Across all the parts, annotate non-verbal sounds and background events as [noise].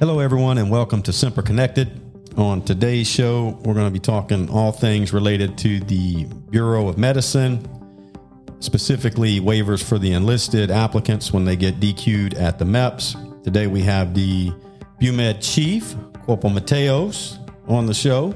Hello, everyone, and welcome to Semper Connected. On today's show, we're going to be talking all things related to the Bureau of Medicine, specifically waivers for the enlisted applicants when they get DQ'd at the MEPS. Today, we have the BUMED chief, Corporal Mateos, on the show.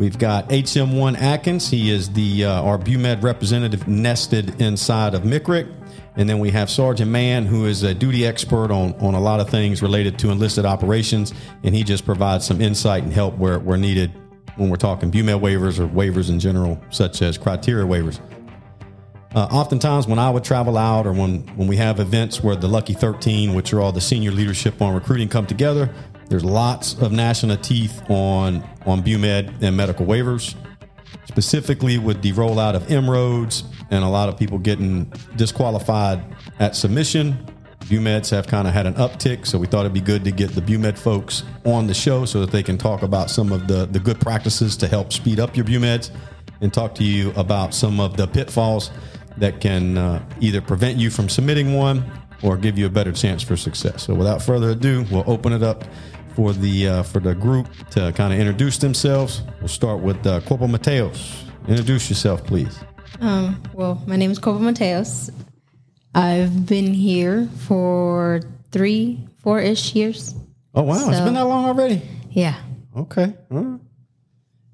We've got HM1 Atkins. He is the uh, our BUMED representative nested inside of MCRC. And then we have Sergeant Mann, who is a duty expert on, on a lot of things related to enlisted operations. And he just provides some insight and help where, where needed when we're talking BUMED waivers or waivers in general, such as criteria waivers. Uh, oftentimes, when I would travel out or when, when we have events where the Lucky 13, which are all the senior leadership on recruiting, come together, there's lots of gnashing of teeth on, on BUMED and medical waivers, specifically with the rollout of M-Roads and a lot of people getting disqualified at submission. BUMEDs have kind of had an uptick, so we thought it'd be good to get the BUMED folks on the show so that they can talk about some of the, the good practices to help speed up your BUMEDs and talk to you about some of the pitfalls that can uh, either prevent you from submitting one or give you a better chance for success. So without further ado, we'll open it up for the uh, for the group to kind of introduce themselves. We'll start with uh, Corporal Mateos. Introduce yourself, please. Um, well, my name is Corporal Mateos. I've been here for three, four ish years. Oh wow, It's been that long already. Yeah. Okay. right.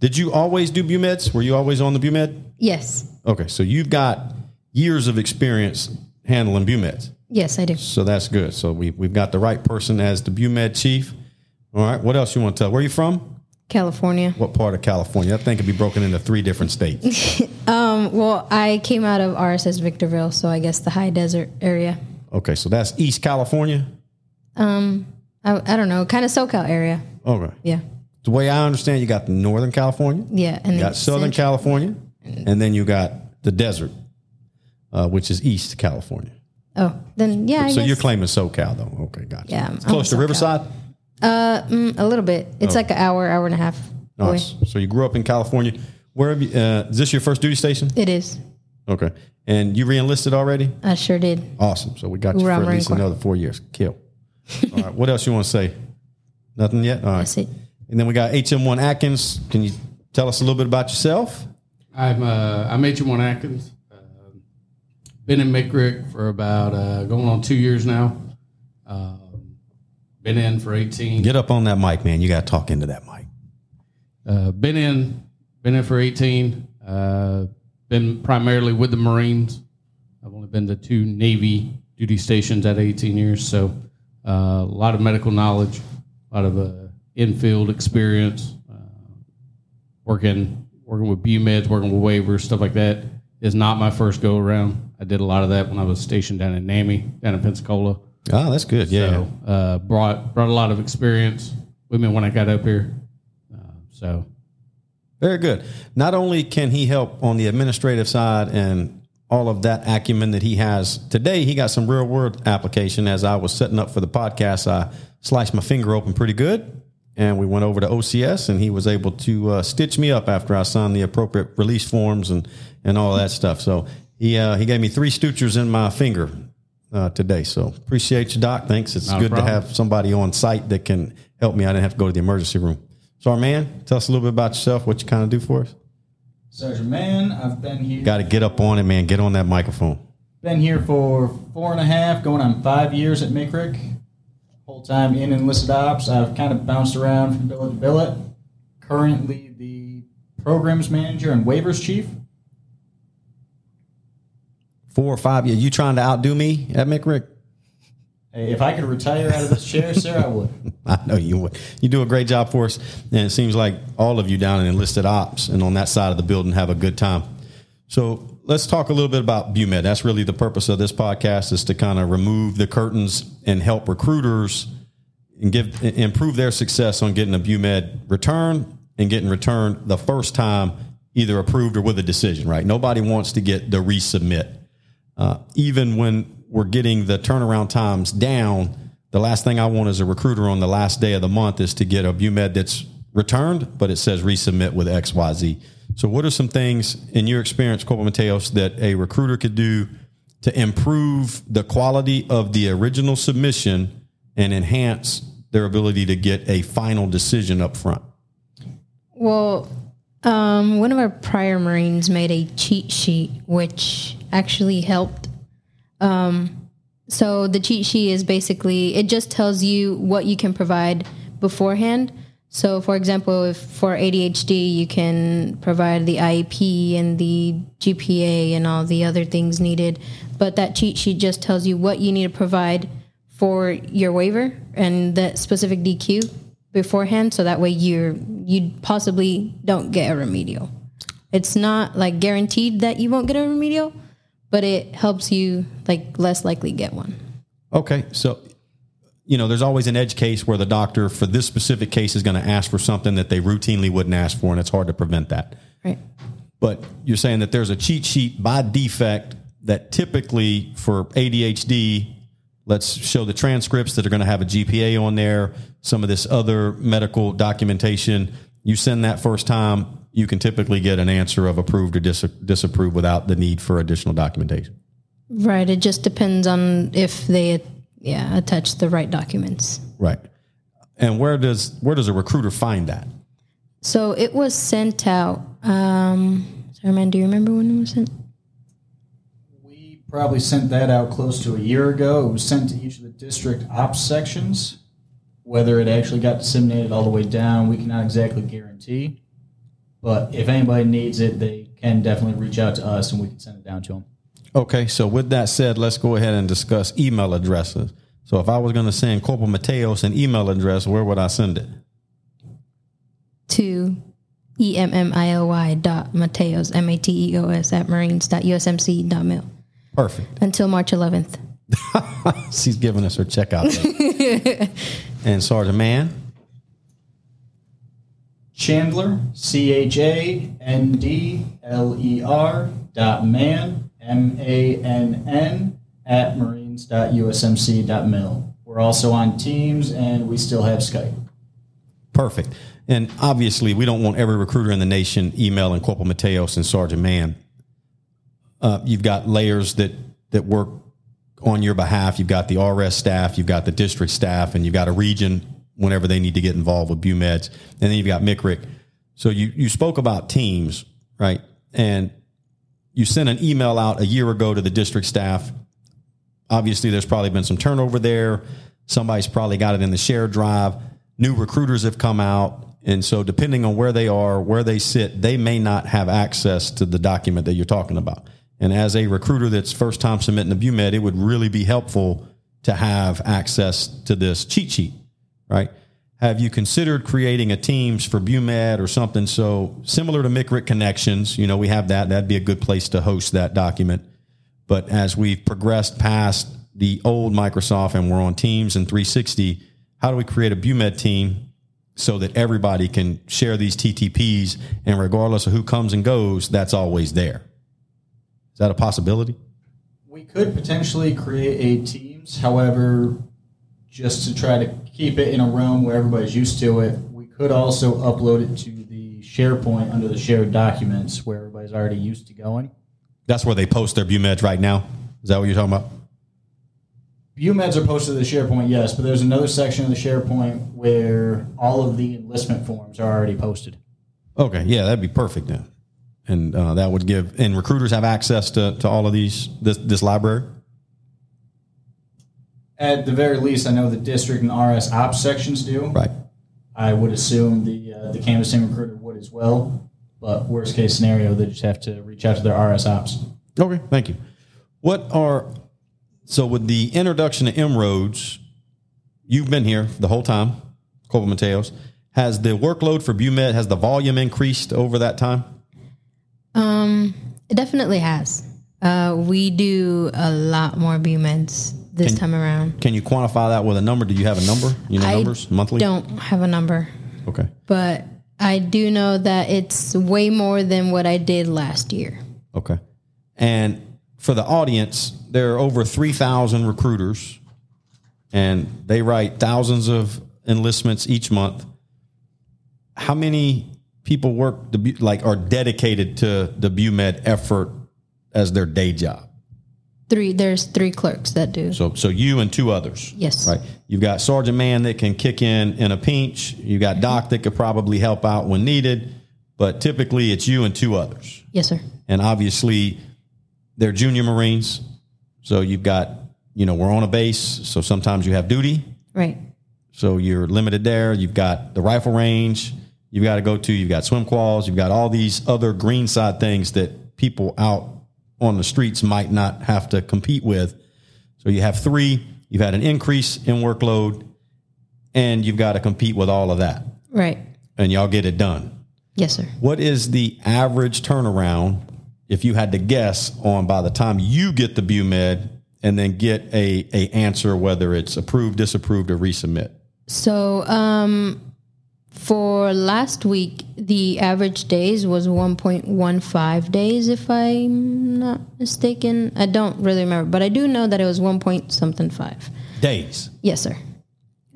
Did you always do BUMEDs? Were you always on the BUMED? Yes. Okay, so you've got years of experience handling BUMEDs. Yes, I do. So that's good. So we, we've got the right person as the BUMED chief. All right. What else you want to tell? Where are you from? California. What part of California? I think it'd be broken into three different states. [laughs] Um, well, I came out of RSS Victorville, so I guess the high desert area. Okay, so that's East California. I, I don't know, kind of SoCal area. Okay. Yeah. The way I understand, you got the Northern California, Yeah. And you got Southern Central- California, and then you got the desert, uh, which is East California. Oh, then yeah. So guess. you're claiming SoCal, though. Okay, gotcha. Yeah, It's I'm close to SoCal. Riverside. Uh, mm, a little bit. It's like an hour, hour and a half away. Nice. So you grew up in California. Where have you? Uh, is this your first duty station? It is. Okay. And you re-enlisted already? I sure did. Awesome. So we got you Hoorah, for at Marine least Corps. another four years. Kill. All right. What else you want to say? Nothing yet. All right. That's it. And then we got HM1 Atkins. Can you tell us a little bit about yourself? I'm uh, I'm HM1 Atkins. Uh, been in MCRIC for about uh, going on two years now. Um, been in for 18. Get up on that mic, man. You got to talk into that mic. Uh, been in been in for 18. Uh, been primarily with the Marines. I've only been to two Navy duty stations at 18 years, so uh, a lot of medical knowledge, a lot of uh, infield experience, uh, working working with BUMEDs, working with waivers, stuff like that. Is not my first go around. I did a lot of that when I was stationed down in NAMI, down in Pensacola. Oh, that's good. Yeah. So uh, brought brought a lot of experience with me when I got up here. Uh, so Very good. Not only can he help on the administrative side and all of that acumen that he has today, he got some real world application. As I was setting up for the podcast, I sliced my finger open pretty good. And we went over to OCS, and he was able to uh, stitch me up after I signed the appropriate release forms and, and all that stuff. So he uh, he gave me three stutures in my finger uh, today. So appreciate you, Doc. Thanks. It's Not good to have somebody on site that can help me. I didn't have to go to the emergency room. So, our man, tell us a little bit about yourself. What you kind of do for us? Sergeant Mann, I've been here Got to get up on it, man. Get on that microphone. been here for four and a half, going on five years at MCRIC. Whole time in enlisted ops. I've kind of bounced around from billet to billet. Currently the programs manager and waivers chief. Four or five years. You trying to outdo me at McRick? Hey, if I could retire out of this chair, sir, I would. [laughs] I know you would. You do a great job for us, and it seems like all of you down in enlisted ops and on that side of the building have a good time. So let's talk a little bit about BUMED. That's really the purpose of this podcast is to kind of remove the curtains and help recruiters and give improve their success on getting a BUMED return and getting returned the first time, either approved or with a decision. Right? Nobody wants to get the resubmit. Uh, even when we're getting the turnaround times down, the last thing I want as a recruiter on the last day of the month is to get a BUMED that's returned, but it says resubmit with XYZ. So, what are some things in your experience, Corporal Mateos, that a recruiter could do to improve the quality of the original submission and enhance their ability to get a final decision up front? Well, um, one of our prior Marines made a cheat sheet, which actually helped. Um, so the cheat sheet is basically it just tells you what you can provide beforehand. So, for example, if for ADHD you can provide the IEP and the GPA and all the other things needed, but that cheat sheet just tells you what you need to provide for your waiver and that specific DQ beforehand, so that way you're you possibly don't get a remedial. It's not like guaranteed that you won't get a remedial, but it helps you like less likely get one. Okay, so you know, there's always an edge case where the doctor for this specific case is going to ask for something that they routinely wouldn't ask for, and it's hard to prevent that. Right. But you're saying that there's a cheat sheet by defect that typically for ADHD, let's show the transcripts that are going to have a GPA on there, some of this other medical documentation. You send that first time, you can typically get an answer of approved or dis- disapproved without the need for additional documentation. Right. It just depends on if they yeah attach the right documents. Right. And where does where does a recruiter find that? So it was sent out. Um, sorry, man. Do you remember when it was sent? We probably sent that out close to a year ago. It was sent to each of the district ops sections. Whether it actually got disseminated all the way down, we cannot exactly guarantee. But if anybody needs it, they can definitely reach out to us and we can send it down to them. Okay, so with that said, let's go ahead and discuss email addresses. So if I was going to send Corporal Mateos an email address, where would I send it? to E E-M-M-I-L-Y dot Mateos, M-A-T-E-O-S at marines dot USMC dot mil Perfect. until March 11th. [laughs] She's giving us her checkout. [laughs] and Sergeant Mann, Chandler, C H A N D L E R dot man, M A N N, at marines dot USMC dot mil. We're also on Teams and we still have Skype. perfect. And obviously, we don't want every recruiter in the nation emailing Corporal Mateos and Sergeant Mann. Uh, you've got layers that that work on your behalf. You've got the RS staff, you've got the district staff, and you've got a region whenever they need to get involved with BUMEDS. And then you've got MICRIC. So you, you spoke about teams, right? And you sent an email out a year ago to the district staff. Obviously, there's probably been some turnover there. Somebody's probably got it in the shared drive. New recruiters have come out. And so, depending on where they are, where they sit, they may not have access to the document that you're talking about. And as a recruiter that's first time submitting a BUMED, it would really be helpful to have access to this cheat sheet, right? Have you considered creating a Teams for BUMED or something so similar to MICRIC Connections? You know, we have that. That'd be a good place to host that document. But as we've progressed past the old Microsoft and we're on Teams and 360, how do we create a BUMED team so that everybody can share these TTPs and regardless of who comes and goes, that's always there? Is that a possibility? We could potentially create a Teams, however, just to try to keep it in a realm where everybody's used to it, we could also upload it to the SharePoint under the shared documents where everybody's already used to going. That's where they post their BUMEDs right now. Is that what you're talking about? BUMEDs are posted to the SharePoint, yes, but there's another section of the SharePoint where all of the enlistment forms are already posted. Okay, yeah, that'd be perfect then, and uh, that would give and recruiters have access to, to all of these this this library. At the very least, I know the district and RS ops sections do. Right. I would assume the uh, the canvassing recruiter would as well. But worst case scenario, they just have to reach out to their RS ops. Okay, thank you. What are so with the introduction of M-Roads, you've been here the whole time, Corporal Mateos. Has the workload for BUMED, has the volume increased over that time? Um, it definitely has. Uh, we do a lot more BUMEDs this Can- time around. Can you quantify that with a number? Do you have a number? You know I numbers monthly? Don't have a number, Okay. but I do know that it's way more than what I did last year. Okay. And for the audience, there are over 3,000 recruiters and they write thousands of enlistments each month. How many people work the, like are dedicated to the BUMED effort as their day job? Three. There's three clerks that do. So, so you and two others. Yes. Right. You've got Sergeant Mann that can kick in in a pinch. You got Doc that could probably help out when needed, but typically it's you and two others. Yes, sir. And obviously, they're junior Marines. So you've got, you know, we're on a base. So sometimes you have duty. Right. So you're limited there. You've got the rifle range you've got to go to. You've got swim quals. You've got all these other green side things that people out on the streets might not have to compete with. So you have three. You've had an increase in workload, and you've got to compete with all of that. Right. And y'all get it done. Yes, sir. What is the average turnaround if you had to guess on by the time you get the BUMED and then get a, a answer whether it's approved, disapproved, or resubmit? So, um, for last week, the average days was 1.15 days, if I'm not mistaken. I don't really remember, but I do know that it was 1 point something five. Days. Yes, sir.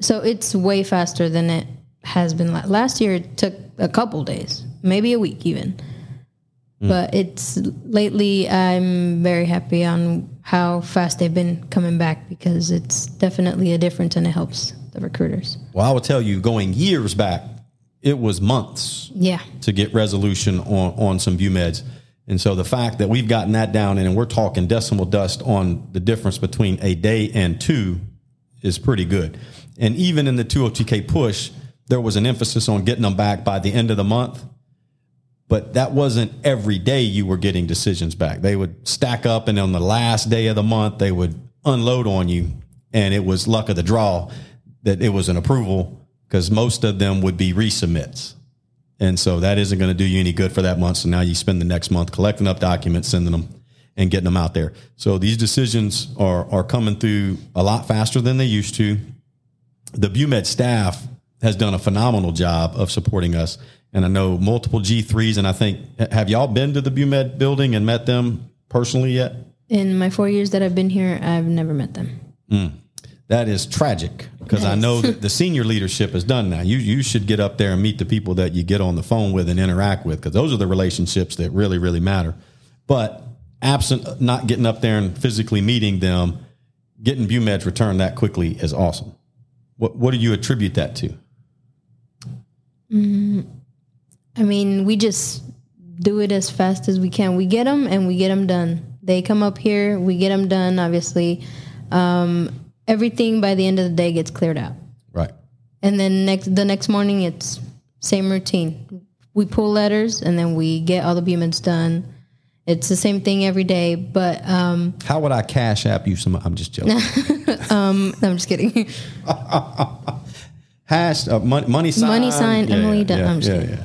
So it's way faster than it has been. Last year, it took a couple days, maybe a week even. Hmm. But it's lately, I'm very happy on how fast they've been coming back because it's definitely a difference and it helps the recruiters. Well, I will tell you, going years back, it was months Yeah. to get resolution on, on some BUMEDs. And so the fact that we've gotten that down and we're talking decimal dust on the difference between a day and two is pretty good. And even in the 202K push, there was an emphasis on getting them back by the end of the month. But that wasn't every day you were getting decisions back. They would stack up, and on the last day of the month, they would unload on you. And it was luck of the draw that it was an approval because most of them would be resubmits. And so that isn't going to do you any good for that month. So now you spend the next month collecting up documents, sending them, and getting them out there. So these decisions are are coming through a lot faster than they used to. The BUMED staff has done a phenomenal job of supporting us. And I know multiple G3s. And I think, have y'all been to the BUMED building and met them personally yet? In my four years that I've been here, I've never met them. Hmm. That is tragic because I know that [laughs] the senior leadership is done now. You you should get up there and meet the people that you get on the phone with and interact with because those are the relationships that really really matter. But absent not getting up there and physically meeting them, getting BUMEDs returned that quickly is awesome. What what do you attribute that to? I mean, we just do it as fast as we can. We get them and we get them done. They come up here, we get them done. Obviously, um, everything by the end of the day gets cleared out, Right. and then next the next morning it's same routine. We pull letters and then we get all the BUMEDs done. It's the same thing every day, but um, How would I cash app you some? I'm just joking. [laughs] no, I'm just kidding. [laughs] Hash uh, money, money sign. Money sign, Emily Dunn- I'm just kidding.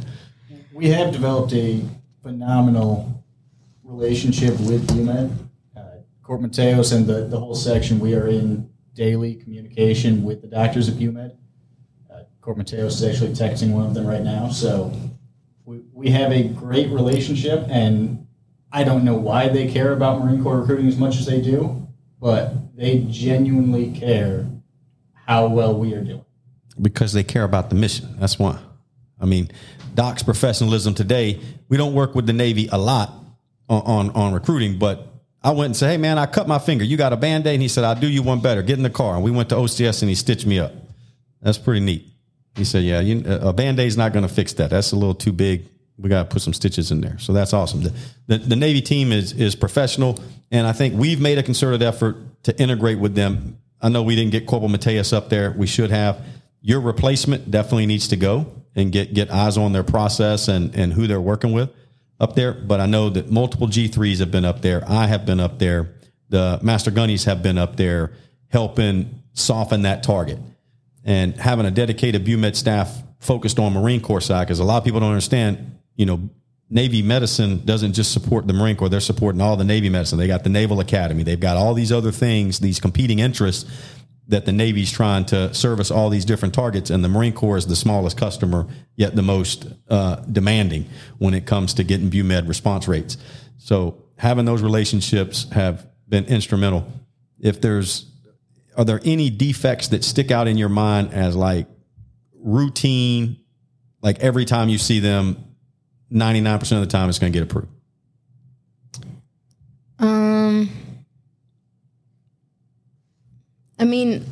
We have developed a phenomenal relationship with BUMED. Uh, Court Mateos and the, the whole section, we are in daily communication with the doctors at BUMED. Uh, Court Mateos is actually texting one of them right now. So we, we have a great relationship, and I don't know why they care about Marine Corps recruiting as much as they do, but they genuinely care how well we are doing. because they care about the mission. That's why. I mean, Doc's professionalism today, we don't work with the Navy a lot on, on, on recruiting, but I went and said, Hey man, I cut my finger. You got a band aid? And he said, I'll do you one better. Get in the car. And we went to OCS and he stitched me up. That's pretty neat. He said, Yeah, you, a band aid's not going to fix that. That's a little too big. We got to put some stitches in there. So that's awesome. The, the, the Navy team is, is professional. And I think we've made a concerted effort to integrate with them. I know we didn't get Corporal Mateos up there. We should have. Your replacement definitely needs to go and get, get eyes on their process and, and who they're working with up there. But I know that multiple G3s have been up there. I have been up there. The Master Gunnies have been up there helping soften that target and having a dedicated BUMED staff focused on Marine Corps side, because a lot of people don't understand, you know, Navy medicine doesn't just support the Marine Corps, they're supporting all the Navy medicine. They got the Naval Academy, they've got all these other things, these competing interests that the Navy's trying to service all these different targets, and the Marine Corps is the smallest customer, yet the most uh, demanding when it comes to getting BUMED response rates. So having those relationships have been instrumental. If there's are there any defects that stick out in your mind as like routine like every time you see them 99% of the time it's going to get approved Um, I mean,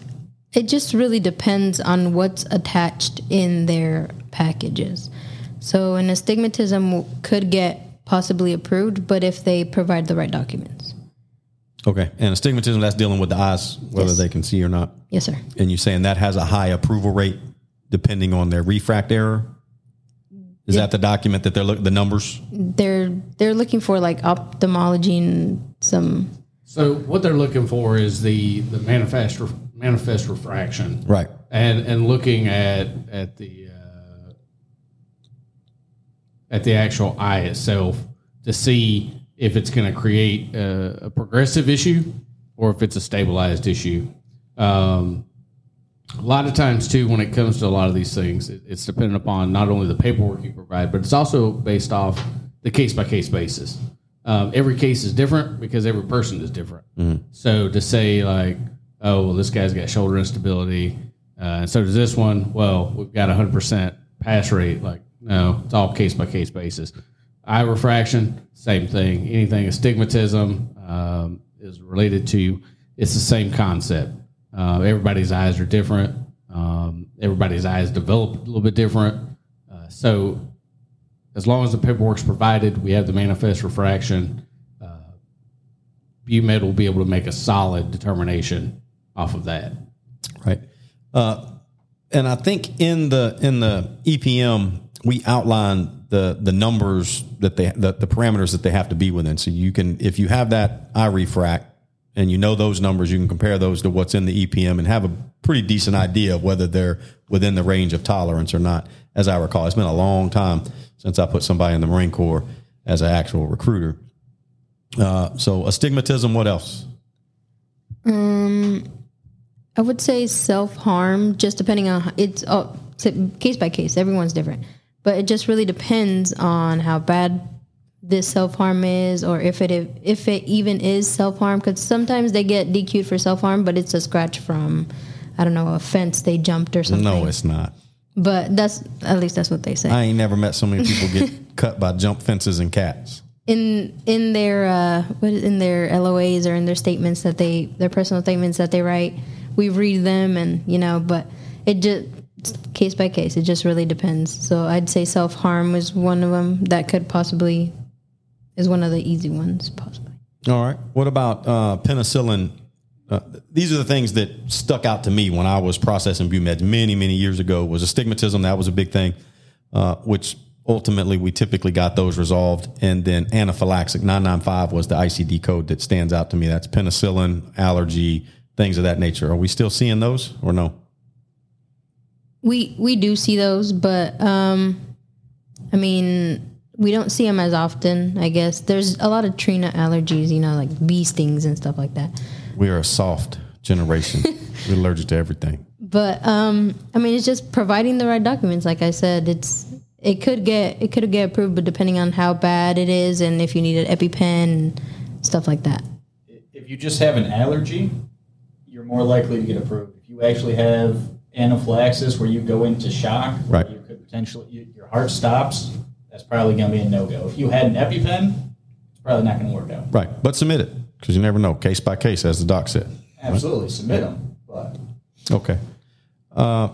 it just really depends on what's attached in their packages. So, an astigmatism could get possibly approved, but if they provide the right documents. Okay. And astigmatism, that's dealing with the eyes, whether Yes. they can see or not. Yes, sir. And you're saying that has a high approval rate depending on their refract error? Is that the document that they're look the numbers? They're they're looking for like ophthalmology and some So what they're looking for is the the manifest manifest refraction, Right. and and looking at at the uh, at the actual eye itself to see if it's going to create a, a progressive issue or if it's a stabilized issue. Um, a lot of times too, when it comes to a lot of these things, it, it's dependent upon not only the paperwork you provide, but it's also based off the case by case basis. Um, every case is different because every person is different. So to say like, oh, well, this guy's got shoulder instability, uh, and so does this one. Well, we've got a hundred percent pass rate. Like, no, it's all case by case basis. Eye refraction, same thing. Anything astigmatism um, is related to. It's the same concept. Uh, everybody's eyes are different. Um, everybody's eyes develop a little bit different. Uh, so, as long as the paperwork's provided, we have the manifest refraction. Uh, BUMED will be able to make a solid determination off of that. Right. Uh, and I think in the in the EPM we outline the the numbers that they the, the parameters that they have to be within. So you can if you have that eye refract and you know those numbers, you can compare those to what's in the EPM and have a pretty decent idea of whether they're within the range of tolerance or not. As I recall, it's been a long time since I put somebody in the Marine Corps as an actual recruiter. Uh, so astigmatism. What else? Um, I would say self harm, just depending on it's t- case by case. Everyone's different, but it just really depends on how bad this self harm is, or if it if it even is self harm. Because sometimes they get DQ'd for self harm, but it's a scratch from I don't know a fence they jumped or something. No, it's not. But that's at least that's what they say. I ain't never met so many people get [laughs] cut by jump fences and cats. in in their uh, what is- in their LOAs or in their statements that they their personal statements that they write, we read them and you know, but it just case by case. It just really depends. So I'd say self harm is one of them that could possibly is one of the easy ones possibly. All right. What about uh, penicillin? Uh, these are the things that stuck out to me when I was processing BUMEDs many, many years ago. Was astigmatism that was a big thing, uh, which ultimately we typically got those resolved, and then anaphylaxis nine nine five was the ICD code that stands out to me. That's penicillin, allergy, things of that nature. Are we still seeing those or no? We we do see those, but um, I mean, we don't see them as often. I guess there's a lot of trina allergies, you know, like bee stings and stuff like that. We are a soft generation. [laughs] We're allergic to everything. But um, I mean, it's just providing the right documents. Like I said, it's it could get it could get approved, but depending on how bad it is and if you need an EpiPen and stuff like that. If you just have an allergy, you're more likely to get approved. If you actually have anaphylaxis where you go into shock, Right. you could potentially you, your heart stops, that's probably going to be a no go. If you had an EpiPen, it's probably not going to work out. Right. But submit it because you never know, case by case, as the doc said. Absolutely, submit them. But Okay. Uh,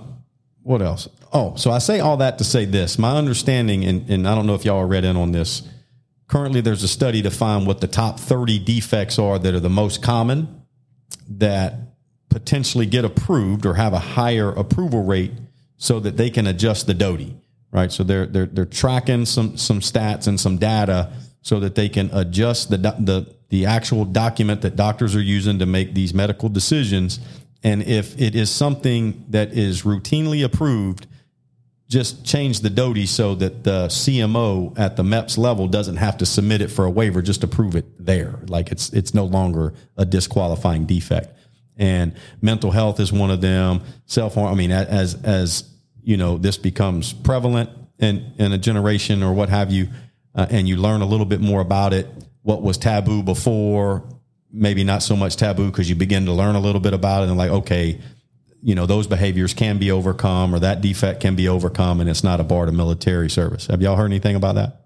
what else? Oh, so I say all that to say this. My understanding, and, and I don't know if y'all are read in on this. Currently, there's a study to find what the top 30 defects are that are the most common that potentially get approved or have a higher approval rate so that they can adjust the DoDI, right? So they're, they're, they're tracking some, some stats and some data so that they can adjust the, the, the actual document that doctors are using to make these medical decisions. And if it is something that is routinely approved, just change the DoDI so that the CMO at the MEPS level doesn't have to submit it for a waiver, just approve it there. Like it's it's no longer a disqualifying defect. And mental health is one of them. Self harm. I mean, as as you know, this becomes prevalent in in a generation or what have you, uh, and you learn a little bit more about it. What was taboo before, maybe not so much taboo because you begin to learn a little bit about it and like, okay, you know those behaviors can be overcome or that defect can be overcome and it's not a bar to military service have y'all heard anything about that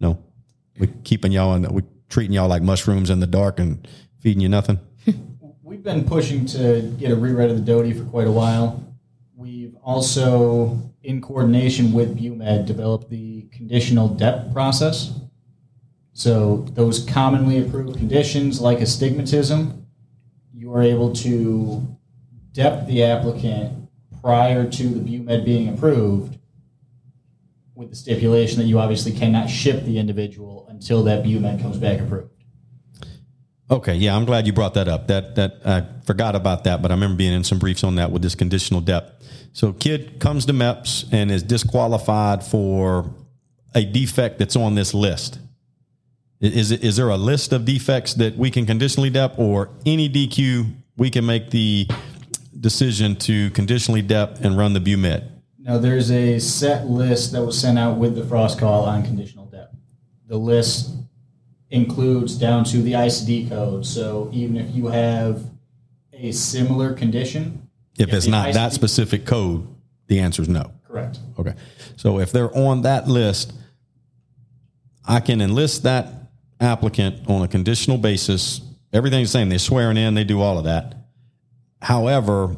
no We're keeping y'all in we're treating y'all like mushrooms in the dark and feeding you nothing We've been pushing to get a rewrite of the DoDI for quite a while. We've also, in coordination with BUMED, developed the conditional DEP process. So those commonly approved conditions, like astigmatism, you are able to DEP the applicant prior to the BUMED being approved with the stipulation that you obviously cannot ship the individual until that BUMED comes back approved. Okay, yeah, I'm glad you brought that up. That that I forgot about that, but I remember being in some briefs on that with this conditional DEP. So, kid comes to MEPS and is disqualified for a defect that's on this list. Is is there a list of defects that we can conditionally DEP, or any DQ we can make the decision to conditionally DEP and run the BUMED? Now, there's a set list that was sent out with the frost call on conditional DEP. The list includes down to the ICD code. So even if you have a similar condition, If it's not that specific code, the answer is no. correct. Okay. So if they're on that list, I can enlist that applicant on a conditional basis. Everything's the same. They're swearing in, they do all of that. However,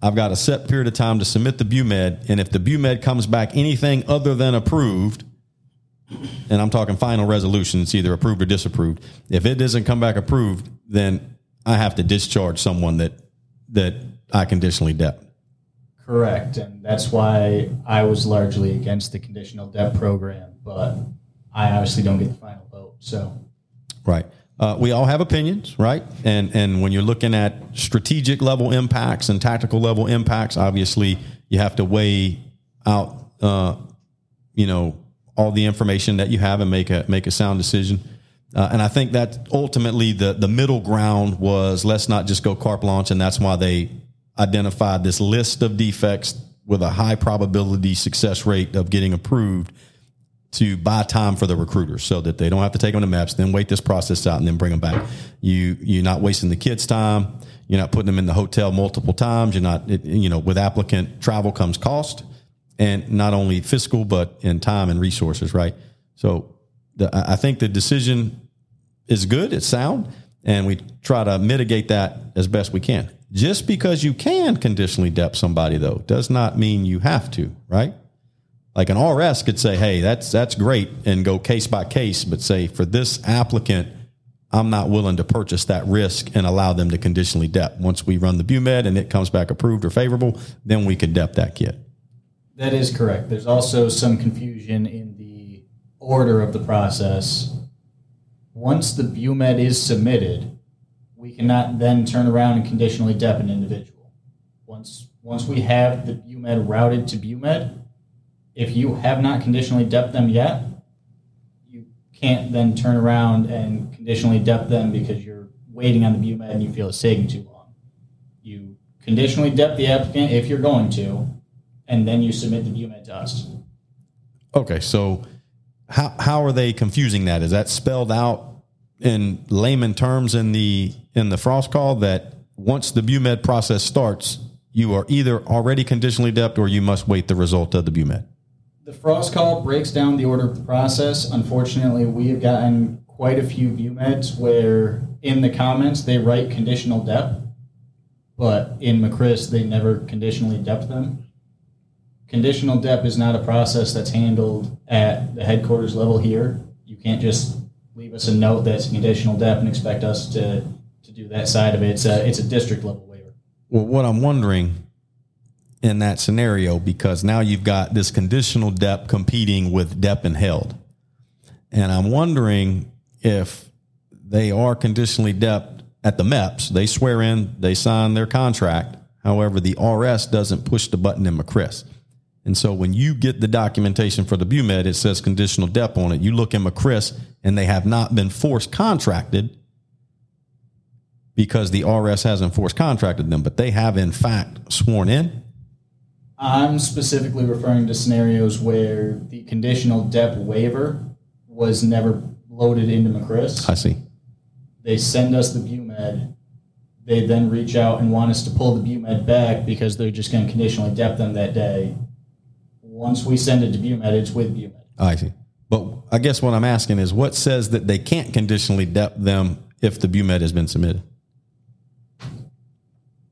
I've got a set period of time to submit the BUMED, and if the BUMED comes back anything other than approved, and I'm talking final resolution, it's either approved or disapproved. If it doesn't come back approved, then I have to discharge someone that that I conditionally DEP'd. Correct. And that's why I was largely against the conditional DEP program, but I obviously don't get the final. So Right. Uh, we all have opinions, right? And and when you're looking at strategic level impacts and tactical level impacts, obviously you have to weigh out, uh, you know, all the information that you have and make a make a sound decision. Uh, and I think that ultimately the the middle ground was let's not just go carp launch, and that's why they identified this list of defects with a high probability success rate of getting approved to buy time for the recruiters so that they don't have to take them to maps, then wait this process out and then bring them back. You you're not wasting the kids' time. You're not putting them in the hotel multiple times. You're not you know with applicant travel comes cost, and not only fiscal but in time and resources. Right. So the, I think the decision is good. It's sound, and we try to mitigate that as best we can. Just because you can conditionally dep somebody though does not mean you have to. Right. Like an RS could say, "Hey, that's that's great," and go case by case, but say for this applicant, I'm not willing to purchase that risk and allow them to conditionally dep. Once we run the BUMED and it comes back approved or favorable, then we could dep that kid. that is correct. There's also some confusion in the order of the process. Once the BUMED is submitted, we cannot then turn around and conditionally DEP an individual. Once once we have the BUMED routed to BUMED, if you have not conditionally DEP them yet, you can't then turn around and conditionally DEP them because you're waiting on the BUMED and you feel it's taking too long. You conditionally DEP the applicant if you're going to, and then you submit the BUMED to us. Okay, so how how are they confusing that? Is that spelled out in layman terms in the in the frost call that once the BUMED process starts, you are either already conditionally DEP'd or you must wait the result of the BUMED? The frost call breaks down the order of the process. Unfortunately, we have gotten quite a few BUMEDs where in the comments they write conditional DEP, but in MCRISS they never conditionally DEP them. Conditional DEP is not a process that's handled at the headquarters level here. You can't just leave us a note that's conditional DEP and expect us to, to do that side of it. It's a, it's a district level waiver. Well, what I'm wondering in that scenario, because now you've got this conditional DEP competing with DEP and held. And I'm wondering if they are conditionally DEP'd at the MEPS, they swear in, they sign their contract. However, the RS doesn't push the button in MCRISS. And so when you get the documentation for the BUMED, it says conditional DEP on it. You look in MCRISS and they have not been force contracted because the RS hasn't force contracted them, but they have in fact sworn in. I'm specifically referring to scenarios where the conditional DEP waiver was never loaded into MCRISS. I see. They send us the BUMED. They then reach out and want us to pull the BUMED back because they're just going to conditionally DEP them that day. Once we send it to BUMED, it's with BUMED. I see. But I guess what I'm asking is what says that they can't conditionally DEP them if the BUMED has been submitted?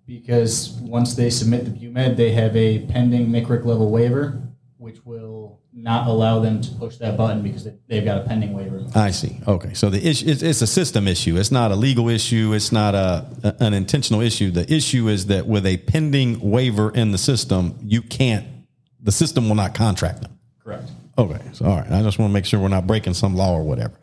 Because once they submit the BUMED, they have a pending MICRIC level waiver, which will not allow them to push that button because they- they've got a pending waiver. I see. Okay, so the issue it's, it's a system issue. It's not a legal issue. It's not a, a- an intentional issue. The issue is that with a pending waiver in the system, you can't. The system will not contract them. Correct. Okay, so all right. I just want to make sure we're not breaking some law or whatever.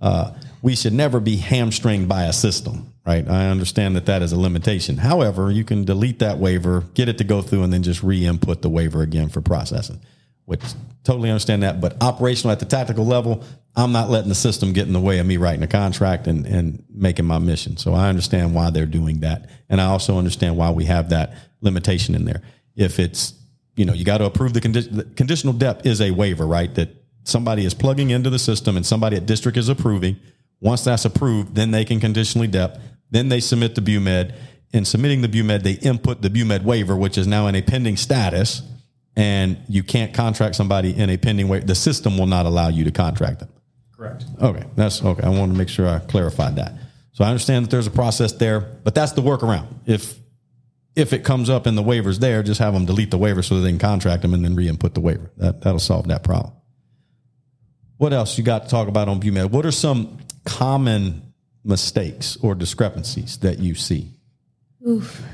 Uh, we should never be hamstringed by a system, right? I understand that that is a limitation. However, you can delete that waiver, get it to go through, and then just re-input the waiver again for processing. Which totally understand that, but operational at the tactical level, I'm not letting the system get in the way of me writing a contract and, and making my mission. So I understand why they're doing that, and I also understand why we have that limitation in there. If it's you know, you got to approve the, condi- the conditional DEP is a waiver, right? That somebody is plugging into the system and somebody at district is approving. Once that's approved, then they can conditionally DEP. Then they submit the BUMED. In submitting the BUMED, they input the BUMED waiver, which is now in a pending status. And you can't contract somebody in a pending waiver. The system will not allow you to contract them. Correct. Okay, that's okay. I wanted to make sure I clarified that. So I understand that there's a process there, but that's the workaround. If if it comes up and the waiver's there, just have them delete the waiver so that they can contract them and then re-input the waiver. That that'll solve that problem. What else you got to talk about on BUMED? What are some common mistakes or discrepancies that you see?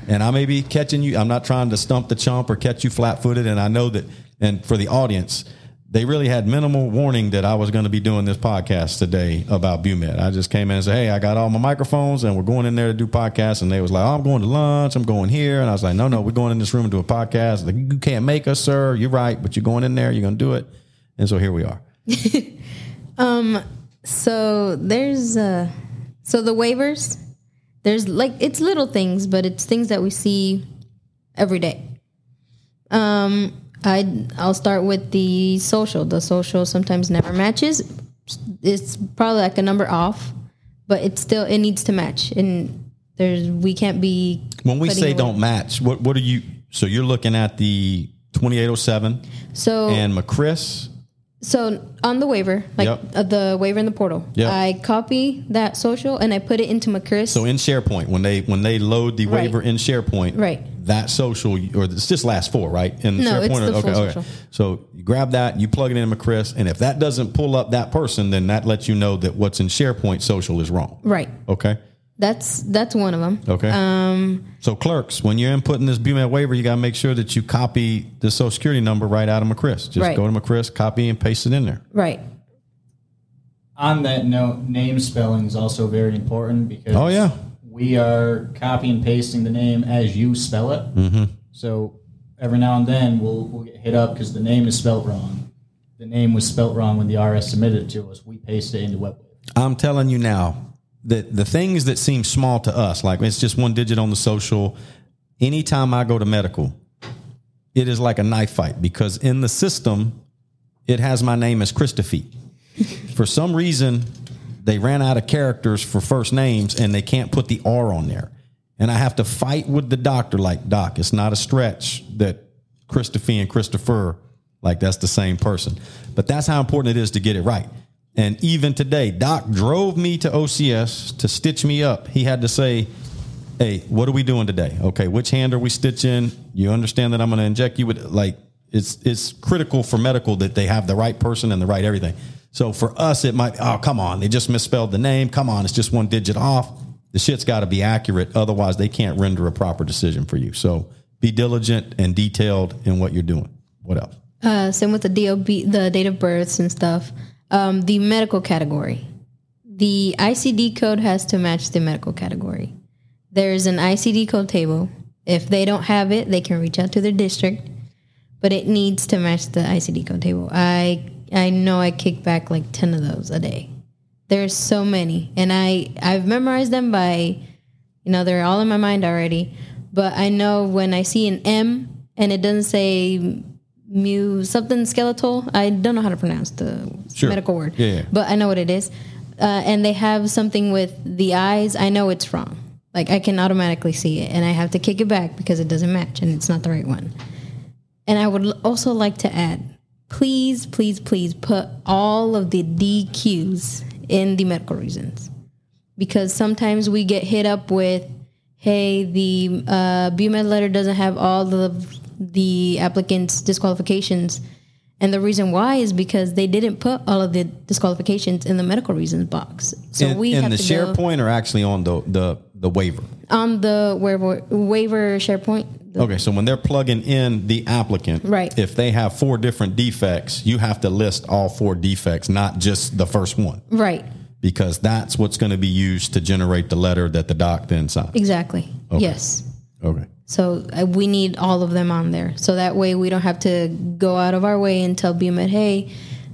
And I may be catching you. I'm not trying to stump the chump or catch you flat footed. And I know that, and for the audience, they really had minimal warning that I was going to be doing this podcast today about BUMED. I just came in and said, Hey, I got all my microphones and we're going in there to do podcasts. And they was like, Oh, I'm going to lunch. I'm going here. And I was like, No, no, we're going in this room to do a podcast. Like, you can't make us, sir. You're right. But you're going in there. You're going to do it. And so here we are. [laughs] So there's uh so the waivers, there's like it's little things, but it's things that we see every day. Um I I'll start with the social. The social sometimes never matches. It's probably like a number off, but it's still it needs to match. And there's we can't be When we say away- don't match, what, what are you? So you're looking at the 2807 So and MCRISS. So on the waiver, like Yep. uh, the waiver in the portal, Yep. I copy that social and I put it into MCRISS. So in SharePoint, when they when they load the Right. waiver in SharePoint, Right. That social or it's just last four, right? In No, SharePoint, it's the okay, full okay. social. So you grab that, you plug it in MCRISS, and if that doesn't pull up that person, then that lets you know that what's in SharePoint social is wrong. right. Okay. That's that's one of them. Okay. Um, so clerks, when you're inputting this BUMED waiver, you got to make sure that you copy the social security number right out of MCRISS. Just Right. go to MCRISS, copy and paste it in there. right. On that note, name spelling is also very important because Oh, yeah. we are copy and pasting the name as you spell it. Mm-hmm. So every now and then we'll we'll get hit up because the name is spelled wrong. The name was spelled wrong when the RS submitted it to us. We paste it into WebWave. I'm telling you now that the things that seem small to us, like it's just one digit on the social, anytime I go to medical, it is like a knife fight because in the system, it has my name as Christophe. [laughs] for some reason, they ran out of characters for first names and they can't put the R on there. And I have to fight with the doctor, like, Doc, it's not a stretch that Christophe and Christopher, like, that's the same person. But that's how important it is to get it right. And even today, Doc drove me to OCS to stitch me up. He had to say, Hey, what are we doing today? Okay, which hand are we stitching? You understand that I'm going to inject you with like it's it's critical for medical that they have the right person and the right everything. So for us, it might oh come on, they just misspelled the name. Come on, it's just one digit off. The shit's got to be accurate, otherwise they can't render a proper decision for you. So be diligent and detailed in what you're doing. What else? Uh, same with the DOB, the date of births and stuff. Um, the medical category, the ICD code has to match the medical category. There's an ICD code table. If they don't have it, they can reach out to their district, but it needs to match the ICD code table. I I know I kick back like ten of those a day. There's so many, and I I've memorized them by, you know, they're all in my mind already. But I know when I see an M and it doesn't say mu something skeletal. I don't know how to pronounce the Sure. medical word. Yeah, yeah. But I know what it is. Uh, and they have something with the eyes. I know it's wrong. Like I can automatically see it, and I have to kick it back because it doesn't match and it's not the right one. And I would also like to add, please, please, please put all of the DQs in the medical reasons, because sometimes we get hit up with, hey, the uh, BUMED letter doesn't have all the the applicant's disqualifications. And the reason why is because they didn't put all of the disqualifications in the medical reasons box. So in, we in have the to go SharePoint or actually on the the the waiver. on the waiver, waiver SharePoint. the- Okay, so when they're plugging in the applicant, Right. If they have four different defects, you have to list all four defects, not just the first one, Right. because that's what's going to be used to generate the letter that the doc then signs. Exactly. Yes. Okay. So uh, we need all of them on there. So that way we don't have to go out of our way and tell BUMED, hey,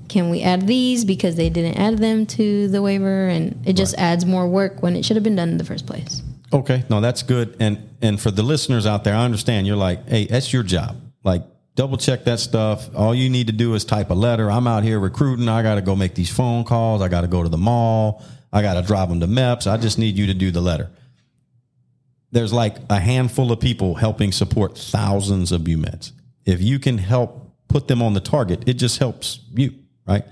can we add these because they didn't add them to the waiver, and it just adds more work when it should have been done in the first place. Okay, no, that's good. And and for the listeners out there, I understand you're like, hey, that's your job. Like, double check that stuff. All you need to do is type a letter. I'm out here recruiting. I got to go make these phone calls. I got to go to the mall. I got to drive them to MEPS. I just need you to do the letter. There's like a handful of people helping support thousands of BUMEDs. If you can help put them on the target, it just helps you, right?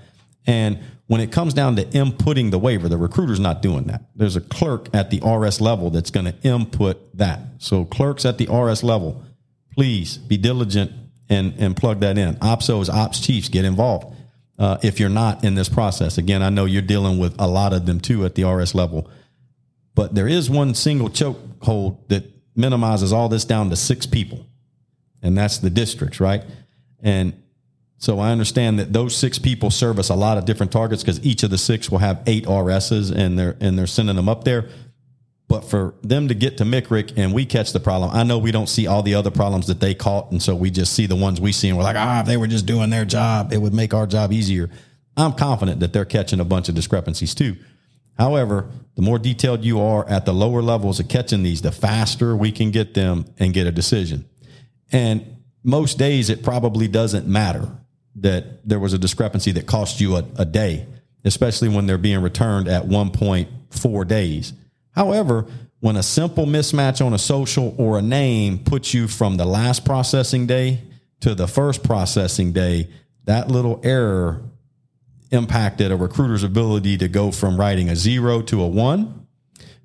And when it comes down to inputting the waiver, the recruiter's not doing that. There's a clerk at the RS level that's going to input that. So clerks at the RS level, please be diligent and, and plug that in. OPSOs, ops chiefs, get involved. Uh, if you're not in this process, again, I know you're dealing with a lot of them too at the RS level, but there is one single chokehold that minimizes all this down to six people, and that's the districts, right? And so I understand that those six people service a lot of different targets because each of the six will have eight RSs and they're and they're sending them up there. But for them to get to MICRIC and we catch the problem, I know we don't see all the other problems that they caught, and so we just see the ones we see and we're like, ah, if they were just doing their job, it would make our job easier. I'm confident that they're catching a bunch of discrepancies too. However, the more detailed you are at the lower levels of catching these, the faster we can get them and get a decision. And most days, it probably doesn't matter that there was a discrepancy that cost you a, a day, especially when they're being returned at 1.4 days. However, when a simple mismatch on a social or a name puts you from the last processing day to the first processing day, that little error impacted a recruiter's ability to go from writing a zero to a one,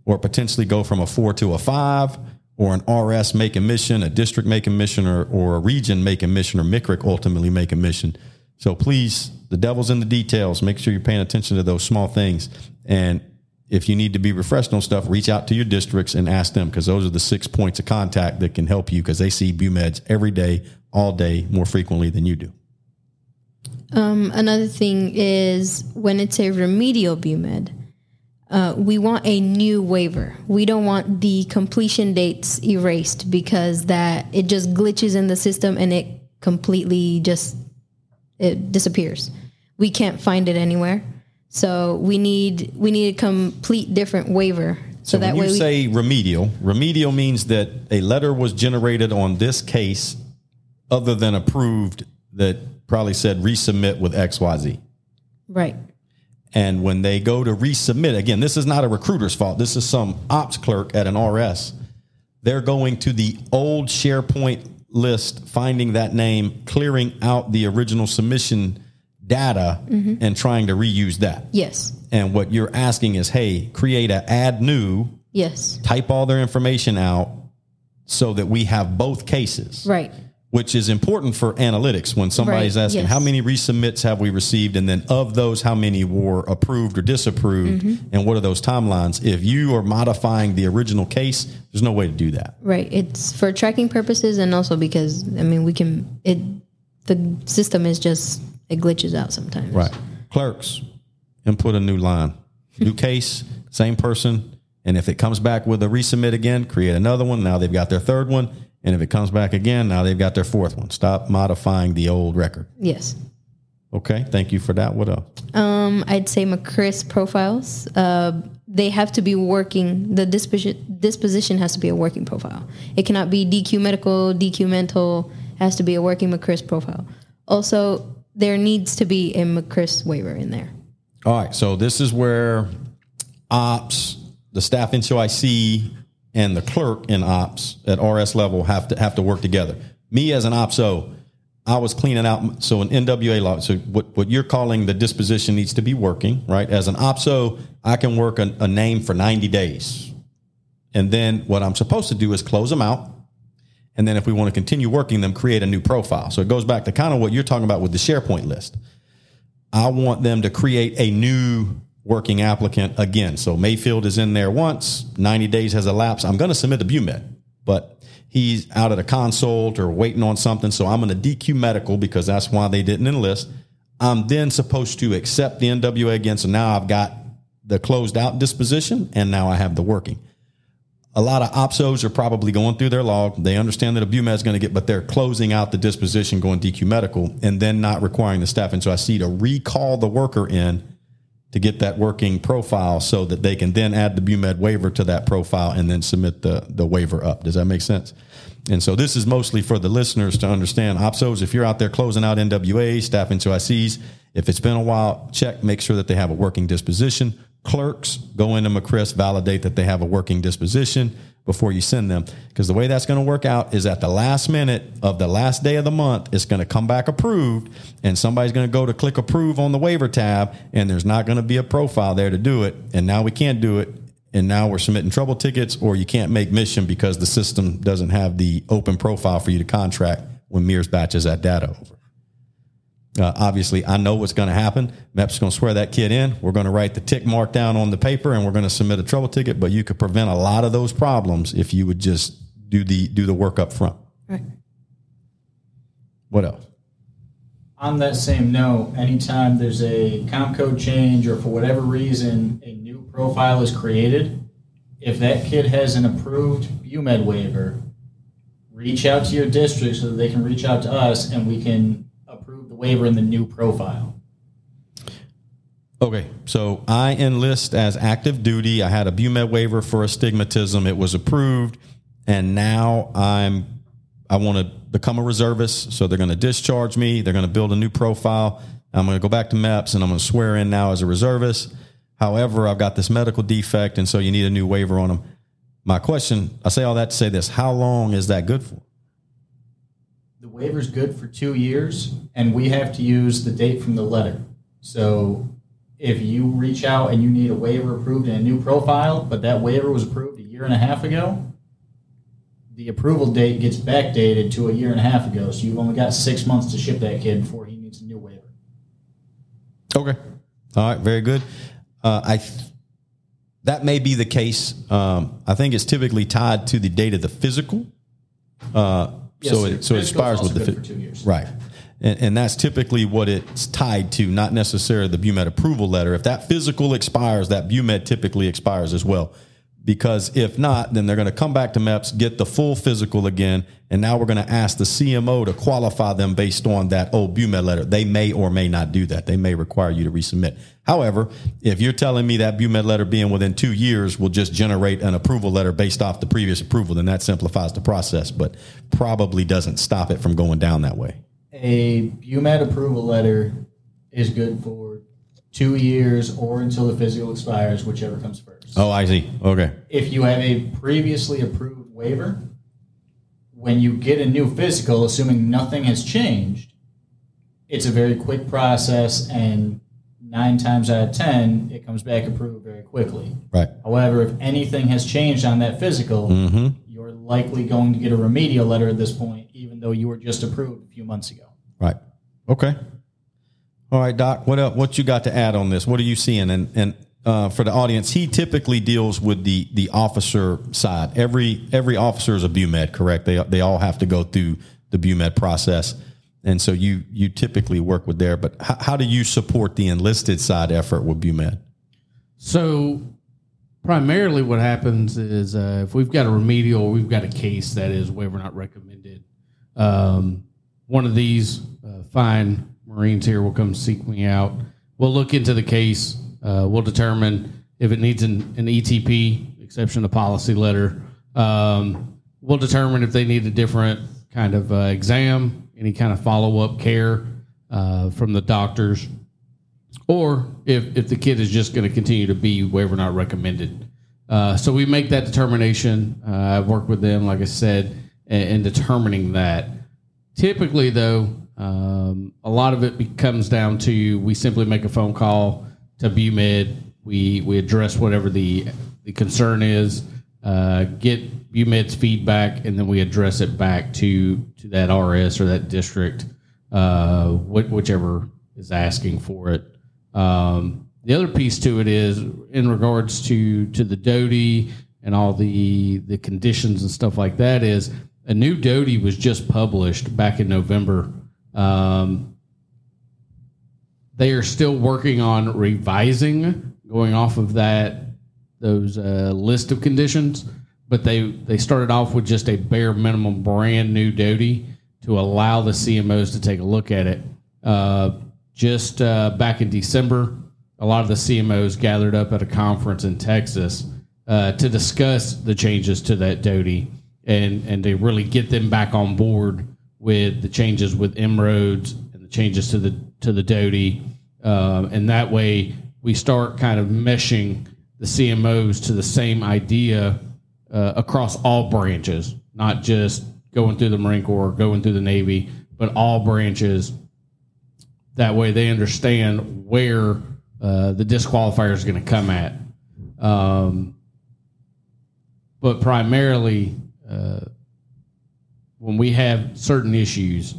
or potentially go from a four to a five, or an RS make a mission, a district make a mission, or, or a region make a mission, or MICRIC ultimately make a mission. So please, the devil's in the details. Make sure you're paying attention to those small things. And if you need to be refreshed on stuff, reach out to your districts and ask them because those are the six points of contact that can help you because they see BUMEDs every day, all day, more frequently than you do. Um, another thing is when it's a remedial BUMED, uh, we want a new waiver. We don't want the completion dates erased because that it just glitches in the system and it completely just it disappears. We can't find it anywhere. So we need we need a complete different waiver. So, So that when you we say remedial, remedial means that a letter was generated on this case other than approved that probably said resubmit with XYZ. right. And when they go to resubmit, again, this is not a recruiter's fault. This is some ops clerk at an RS. They're going to the old SharePoint list, finding that name, clearing out the original submission data, mm-hmm. and trying to reuse that. Yes. And what you're asking is, hey, create a add new, Yes. type all their information out so that we have both cases. Right. Which is important for analytics when somebody's Right, asking yes. how many resubmits have we received, and then of those, how many were approved or disapproved, Mm-hmm. and what are those timelines? If you are modifying the original case, there's no way to do that. Right. It's for tracking purposes and also because I mean we can it the system is just it glitches out sometimes. Right. Clerks, input a new line, new [laughs] case, same person. And if it comes back with a resubmit again, create another one. Now they've got their third one. And if it comes back again, now they've got their fourth one. Stop modifying the old record. Yes. Okay. Thank you for that. What else? Um, I'd say MCRISS profiles. Uh, they have to be working. The disposition disposition has to be a working profile. It cannot be DQ medical, DQ mental. Has to be a working MCRISS profile. Also, there needs to be a MCRISS waiver in there. All right. So this is where ops, the staff in COIC, and the clerk in ops at RS level have to have to work together. Me as an opso, I was cleaning out. So an NWA law. So what, what you're calling the disposition needs to be working, right? As an opso, I can work a, a name for 90 days. And then what I'm supposed to do is close them out. And then if we want to continue working them, create a new profile. So it goes back to kind of what you're talking about with the SharePoint list. I want them to create a new working applicant again. So Mayfield is in there once, 90 days has elapsed. I'm going to submit to BUMED, but he's out at a consult or waiting on something. So I'm going to DQ medical because that's why they didn't enlist. I'm then supposed to accept the NWA again. So now I've got the closed out disposition and now I have the working. A lot of OPSOs are probably going through their log. They understand that a BUMED is going to get, but they're closing out the disposition, going DQ medical, and then not requiring the staff. And so I see to recall the worker in to get that working profile so that they can then add the BUMED waiver to that profile and then submit the, the waiver up. Does that make sense? And so this is mostly for the listeners to understand. OPSOs, if you're out there closing out NWA, staff into ICs, if it's been a while, check, make sure that they have a working disposition. Clerks, go into MCRISS, validate that they have a working disposition before you send them. Because the way that's going to work out is at the last minute of the last day of the month, it's going to come back approved, and somebody's going to go to click approve on the waiver tab, and there's not going to be a profile there to do it. And now we can't do it. And now we're submitting trouble tickets, or you can't make mission because the system doesn't have the open profile for you to contract when MIRS batches that data over. Uh, obviously, I know what's going to happen. MEP's going to swear that kid in. We're going to write the tick mark down on the paper, and we're going to submit a trouble ticket. But you could prevent a lot of those problems if you would just do the do the work up front. Right. What else? On that same note, anytime there's a comp code change or for whatever reason a new profile is created, if that kid has an approved BUMED waiver, reach out to your district so that they can reach out to us and we can approve the waiver in the new profile. Okay, so I enlist as active duty. I had a BUMED waiver for astigmatism. It was approved, and now I'm I want to become a reservist. So they're going to discharge me. They're going to build a new profile. I'm going to go back to MEPS and I'm going to swear in now as a reservist. However, I've got this medical defect, and so you need a new waiver on them. My question, I say all that to say this: How long is that good for? The waiver's good for two years, and we have to use the date from the letter. So if you reach out and you need a waiver approved in a new profile, but that waiver was approved a year and a half ago, the approval date gets backdated to a year and a half ago. So you've only got six months to ship that kid before he needs a new waiver. Okay. All right. Very good. Uh, I th- that may be the case. Um, I think it's typically tied to the date of the physical. Uh, Yes, so it so it expires with the good for two years. right, and, and that's typically what it's tied to, not necessarily the BUMED approval letter. If that physical expires, that BUMED typically expires as well. Because if not, then they're going to come back to MEPS, get the full physical again, and now we're going to ask the CMO to qualify them based on that old BUMED letter. They may or may not do that. They may require you to resubmit. However, if you're telling me that BUMED letter being within two years will just generate an approval letter based off the previous approval, then that simplifies the process, but probably doesn't stop it from going down that way. A BUMED approval letter is good for two years or until the physical expires, whichever comes first. Oh, I see. Okay. if you have a previously approved waiver, when you get a new physical, assuming nothing has changed, it's a very quick process, and nine times out of ten, it comes back approved very quickly. Right. However, if anything has changed on that physical, Mm-hmm. you're likely going to get a remedial letter at this point, even though you were just approved a few months ago. Right. Okay. All right, Doc. What up? What you got to add on this? What are you seeing? And and uh, for the audience, he typically deals with the the officer side. Every every officer is a BUMED, correct? They they all have to go through the BUMED process, and so you you typically work with there. But how, how do you support the enlisted side effort with BUMED? So primarily what happens is uh, if we've got a remedial, we've got a case that is waiver not recommended. Um, one of these uh, fine Marines here will come seek me out. We'll look into the case. Uh, we'll determine if it needs an, an ETP, exception to policy letter. Um, we'll determine if they need a different kind of uh, exam, any kind of follow up care uh, from the doctors or if, if the kid is just going to continue to be waiver not recommended. Uh, so we make that determination. Uh, I've worked with them, like I said, in, in determining that. Typically, though, um, a lot of it comes down to we simply make a phone call to BUMED. We we address whatever the the concern is. uh, get BUMED's feedback, and then we address it back to to that RS or that district, uh, wh- whichever is asking for it. Um, the other piece to it is in regards to to the DoDI and all the the conditions and stuff like that is a new DoDI was just published back in November. Um, they are still working on revising, going off of that those uh, list of conditions, but they they started off with just a bare minimum brand new DoDI to allow the CMOs to take a look at it. Uh, just uh, back in December, a lot of the CMOs gathered up at a conference in Texas uh, to discuss the changes to that DoDI and and to really get them back on board with the changes with M-ROADS and the changes to the to the DoDI, uh, and that way we start kind of meshing the CMOs to the same idea uh, across all branches, not just going through the Marine Corps, going through the Navy, but all branches. That way they understand where uh, the disqualifier is going to come at. Um, but primarily, uh, when we have certain issues,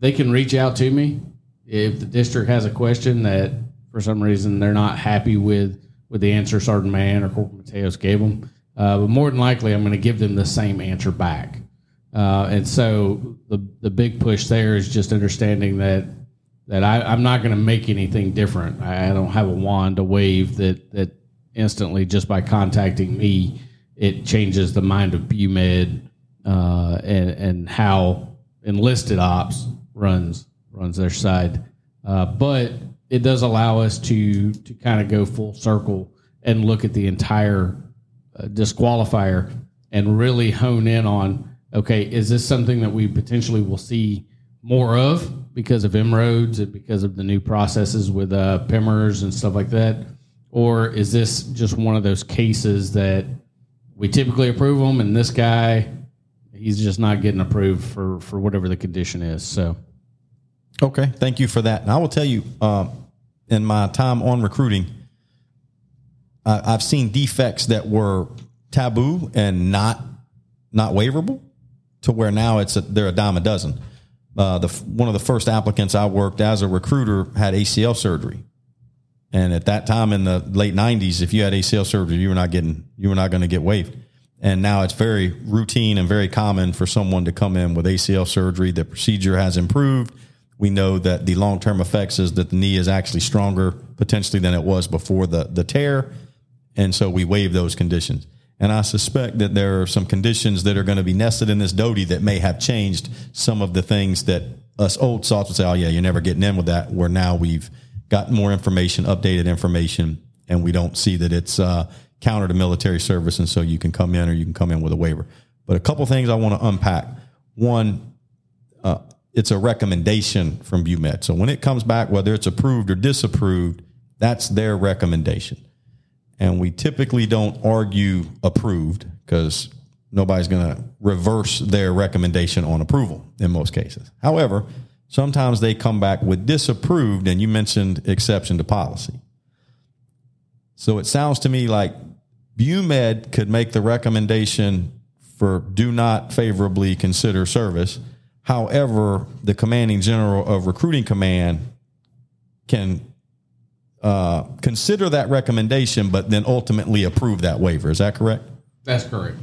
they can reach out to me if the district has a question that for some reason they're not happy with with the answer Sergeant Mann or Corporal Mateos gave them. Uh, but more than likely, I'm going to give them the same answer back. Uh, and so the the big push there is just understanding that that I, I'm not going to make anything different. I, I don't have a wand to wave that that instantly just by contacting me it changes the mind of BUMED uh, and and how enlisted ops runs runs their side. Uh, but it does allow us to to kind of go full circle and look at the entire uh, disqualifier and really hone in on okay, is this something that we potentially will see more of because of M-ROADS and because of the new processes with uh, PIMERS and stuff like that? Or is this just one of those cases that we typically approve them and this guy, he's just not getting approved for, for whatever the condition is? So, Okay, thank you for that. And I will tell you, um, in my time on recruiting, I, I've seen defects that were taboo and not not waiverable, to where now it's a, they're a dime a dozen. Uh, the one of the first applicants I worked as a recruiter had ACL surgery, and at that time in the late '90s, if you had ACL surgery, you were not getting you were not going to get waived. And now it's very routine and very common for someone to come in with ACL surgery. The procedure has improved. We know that the long term effects is that the knee is actually stronger potentially than it was before the, the tear. And so we waive those conditions. And I suspect that there are some conditions that are going to be nested in this DoDI that may have changed some of the things that us old salts would say, oh, yeah, you're never getting in with that. Where now we've got more information, updated information, and we don't see that it's uh, counter to military service. And so you can come in or you can come in with a waiver. But a couple things I want to unpack. One, uh, it's a recommendation from BUMED. So when it comes back, whether it's approved or disapproved, that's their recommendation. And we typically don't argue approved because nobody's going to reverse their recommendation on approval in most cases. However, sometimes they come back with disapproved, and you mentioned exception to policy. So it sounds to me like BUMED could make the recommendation for do not favorably consider service. However, the commanding general of recruiting command can uh, consider that recommendation, but then ultimately approve that waiver. Is that correct? that's correct.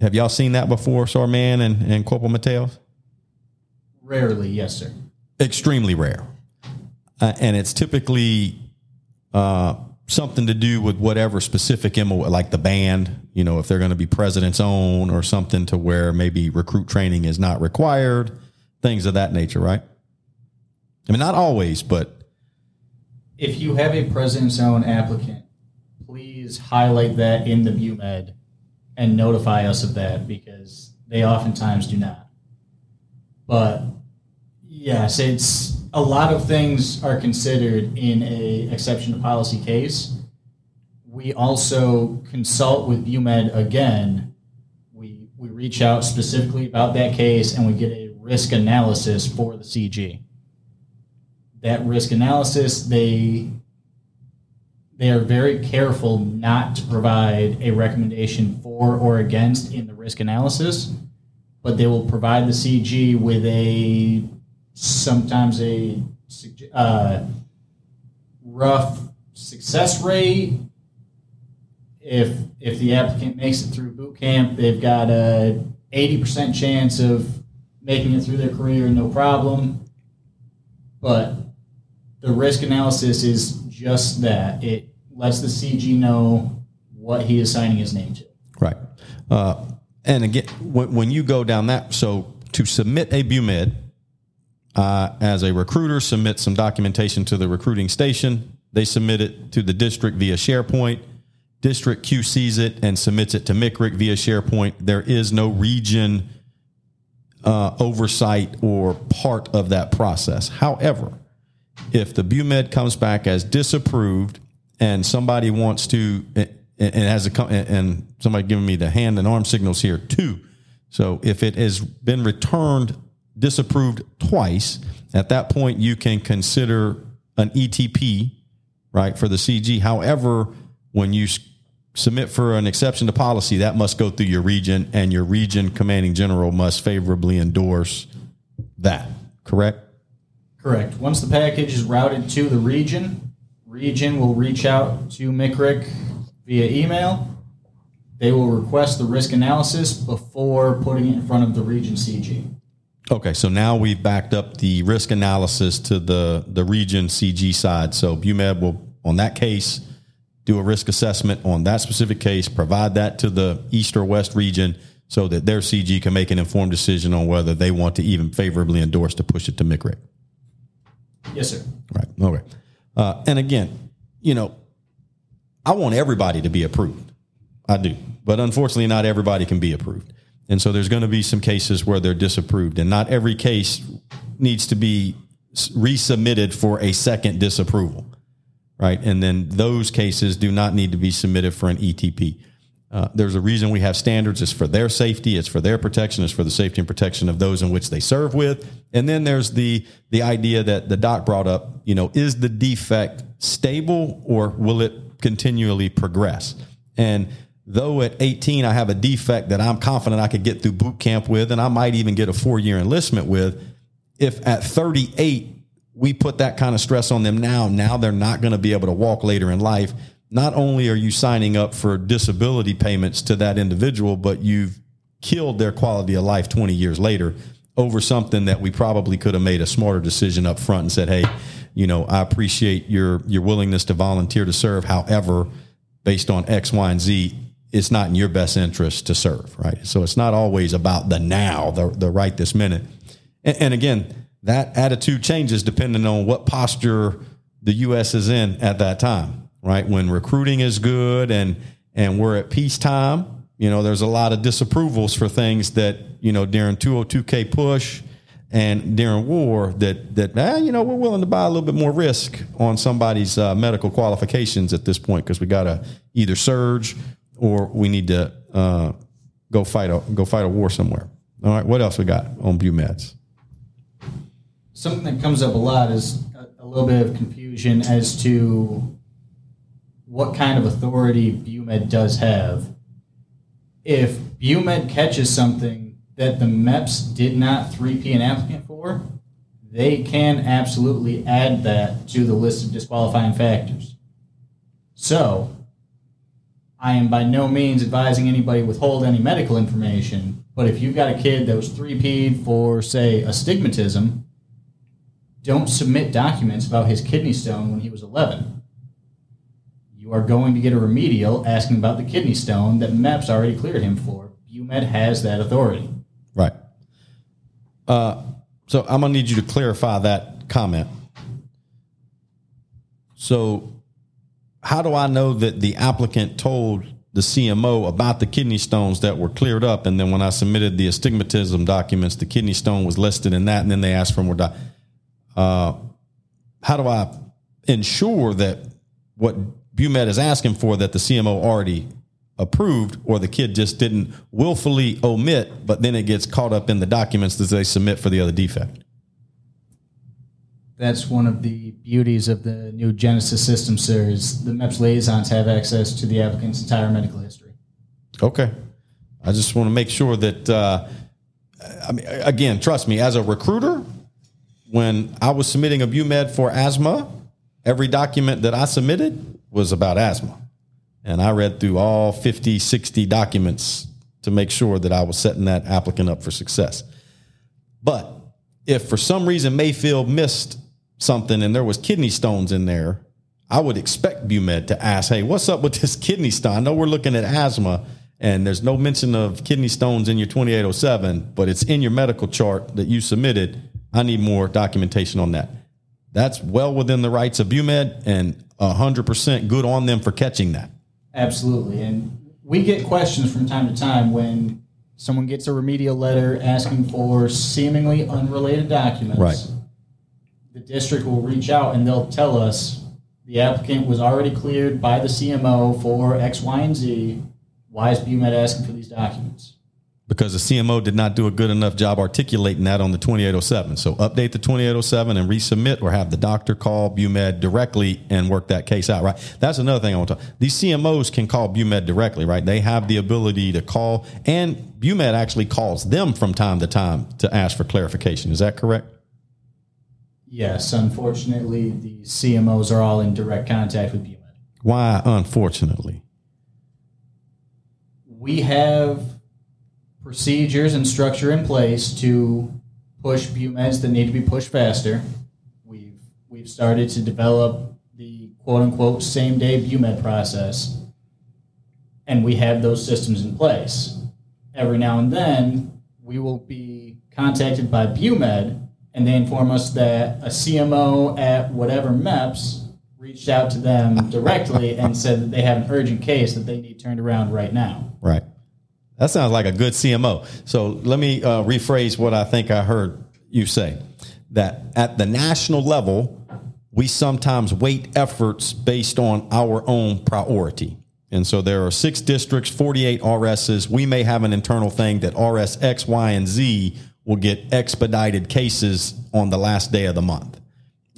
Have y'all seen that before, Sarman and, and Corporal Mateos? Rarely, yes, sir. Extremely rare. Uh, and it's typically uh, something to do with whatever specific MO, like the band, you know, if they're going to be president's own or something to where maybe recruit training is not required, things of that nature, right? I mean, not always, but If you have a president's own applicant, please highlight that in the BUMED and notify us of that because they oftentimes do not. But yes, it's a lot of things are considered in a exception to policy case. We also consult with BUMED again. We we reach out specifically about that case and we get a risk analysis for the CG that risk analysis, they they are very careful not to provide a recommendation for or against in the risk analysis, but they will provide the CG with a sometimes a uh, rough success rate. If if the applicant makes it through boot camp, they've got a eighty percent chance of making it through their career no problem. But the risk analysis is just that it lets the CG know what he is signing his name to. Right. Uh, and again, when, when you go down that, so to submit a BUMED, uh, as a recruiter, submit some documentation to the recruiting station. They submit it to the district via SharePoint. District QCs it and submits it to MICRIC via SharePoint. There is no region uh, oversight or part of that process. However, if the BUMED comes back as disapproved and somebody wants to, and and has a, and somebody giving me the hand and arm signals here too. So if it has been returned disapproved twice, at that point you can consider an ETP, right, for the CG. However, when you submit for an exception to policy, that must go through your region, and your region commanding general must favorably endorse that. Correct? Correct. Once the package is routed to the region, region will reach out to MICRIC via email. They will request the risk analysis before putting it in front of the region CG. Okay, so now we've backed up the risk analysis to the the region CG side. So BUMED will, on that case, do a risk assessment on that specific case, provide that to the east or west region, so that their CG can make an informed decision on whether they want to even favorably endorse to push it to MICRIC. Yes, sir. Right. Okay. Uh, and again, you know, I want everybody to be approved. I do. But unfortunately, not everybody can be approved. And so there's going to be some cases where they're disapproved. And not every case needs to be resubmitted for a second disapproval. Right. And then those cases do not need to be submitted for an ETP. Uh, there's a reason we have standards. It's for their safety. It's for their protection. It's for the safety and protection of those in which they serve with. And then there's the the idea that the doc brought up. You know, is the defect stable or will it continually progress? And though at 18 I have a defect that I'm confident I could get through boot camp with, and I might even get a four year enlistment with, if at 38 we put that kind of stress on them now, now they're not going to be able to walk later in life. Not only are you signing up for disability payments to that individual, but you've killed their quality of life 20 years later over something that we probably could have made a smarter decision up front and said, Hey, you know, I appreciate your, your willingness to volunteer to serve. However, based on X, Y, and Z, it's not in your best interest to serve, right? So it's not always about the now, the, the right this minute. And, and again, that attitude changes depending on what posture the U.S. is in at that time, right? When recruiting is good and and we're at peacetime, you know, there's a lot of disapprovals for things that you know during 202k push and during war that that eh, you know we're willing to buy a little bit more risk on somebody's uh, medical qualifications at this point because we got to either surge or we need to uh, go fight a go fight a war somewhere. All right, what else we got on BUMEDs? Something that comes up a lot is a, a little bit of confusion as to what kind of authority BUMED does have. If BUMED catches something that the MEPS did not 3P an applicant for, they can absolutely add that to the list of disqualifying factors. So, I am by no means advising anybody withhold any medical information, but if you've got a kid that was 3P'd for, say, astigmatism, don't submit documents about his kidney stone when he was 11. You are going to get a remedial asking about the kidney stone that MEPS already cleared him for. BUMED has that authority. Right. Uh, so I'm gonna need you to clarify that comment. So, how do I know that the applicant told the CMO about the kidney stones that were cleared up, and then when I submitted the astigmatism documents, the kidney stone was listed in that, and then they asked for more. Doc- uh, how do I ensure that what BUMED is asking for that the CMO already approved, or the kid just didn't willfully omit, but then it gets caught up in the documents that they submit for the other defect? That's one of the beauties of the new Genesis system series. The MEPS liaisons have access to the applicant's entire medical history. Okay. I just want to make sure that, uh, I mean, again, trust me, as a recruiter, when I was submitting a BUMED for asthma, every document that I submitted was about asthma. And I read through all 50, 60 documents to make sure that I was setting that applicant up for success. But if for some reason Mayfield missed something and there was kidney stones in there, I would expect BUMED to ask, hey, what's up with this [laughs] kidney stone? I know we're looking at asthma and there's no mention of kidney stones in your 2807, but it's in your medical chart that you submitted. I need more documentation on that. That's well within the rights of BUMED and 100% good on them for catching that. Absolutely. And we get questions from time to time when someone gets a remedial letter asking for seemingly unrelated documents. Right. The district will reach out and they'll tell us the applicant was already cleared by the CMO for X, Y, and Z. Why is BUMED asking for these documents? because the CMO did not do a good enough job articulating that on the 2807. So update the 2807 and resubmit or have the doctor call BUMED directly and work that case out, right? That's another thing I want to talk. These CMOs can call BUMED directly, right? They have the ability to call and BUMED actually calls them from time to time to ask for clarification. Is that correct? Yes, unfortunately, the CMOs are all in direct contact with BUMED. Why, unfortunately? We have procedures and structure in place to push BUMEDs that need to be pushed faster. We've we've started to develop the quote unquote same day BUMED process, and we have those systems in place. Every now and then, we will be contacted by BUMED, and they inform us that a CMO at whatever MEPS reached out to them directly and said that they have an urgent case that they need turned around right now. Right. That sounds like a good CMO. So let me uh, rephrase what I think I heard you say that at the national level, we sometimes weight efforts based on our own priority. And so there are six districts, 48 RSs. We may have an internal thing that RS X, Y, and Z will get expedited cases on the last day of the month.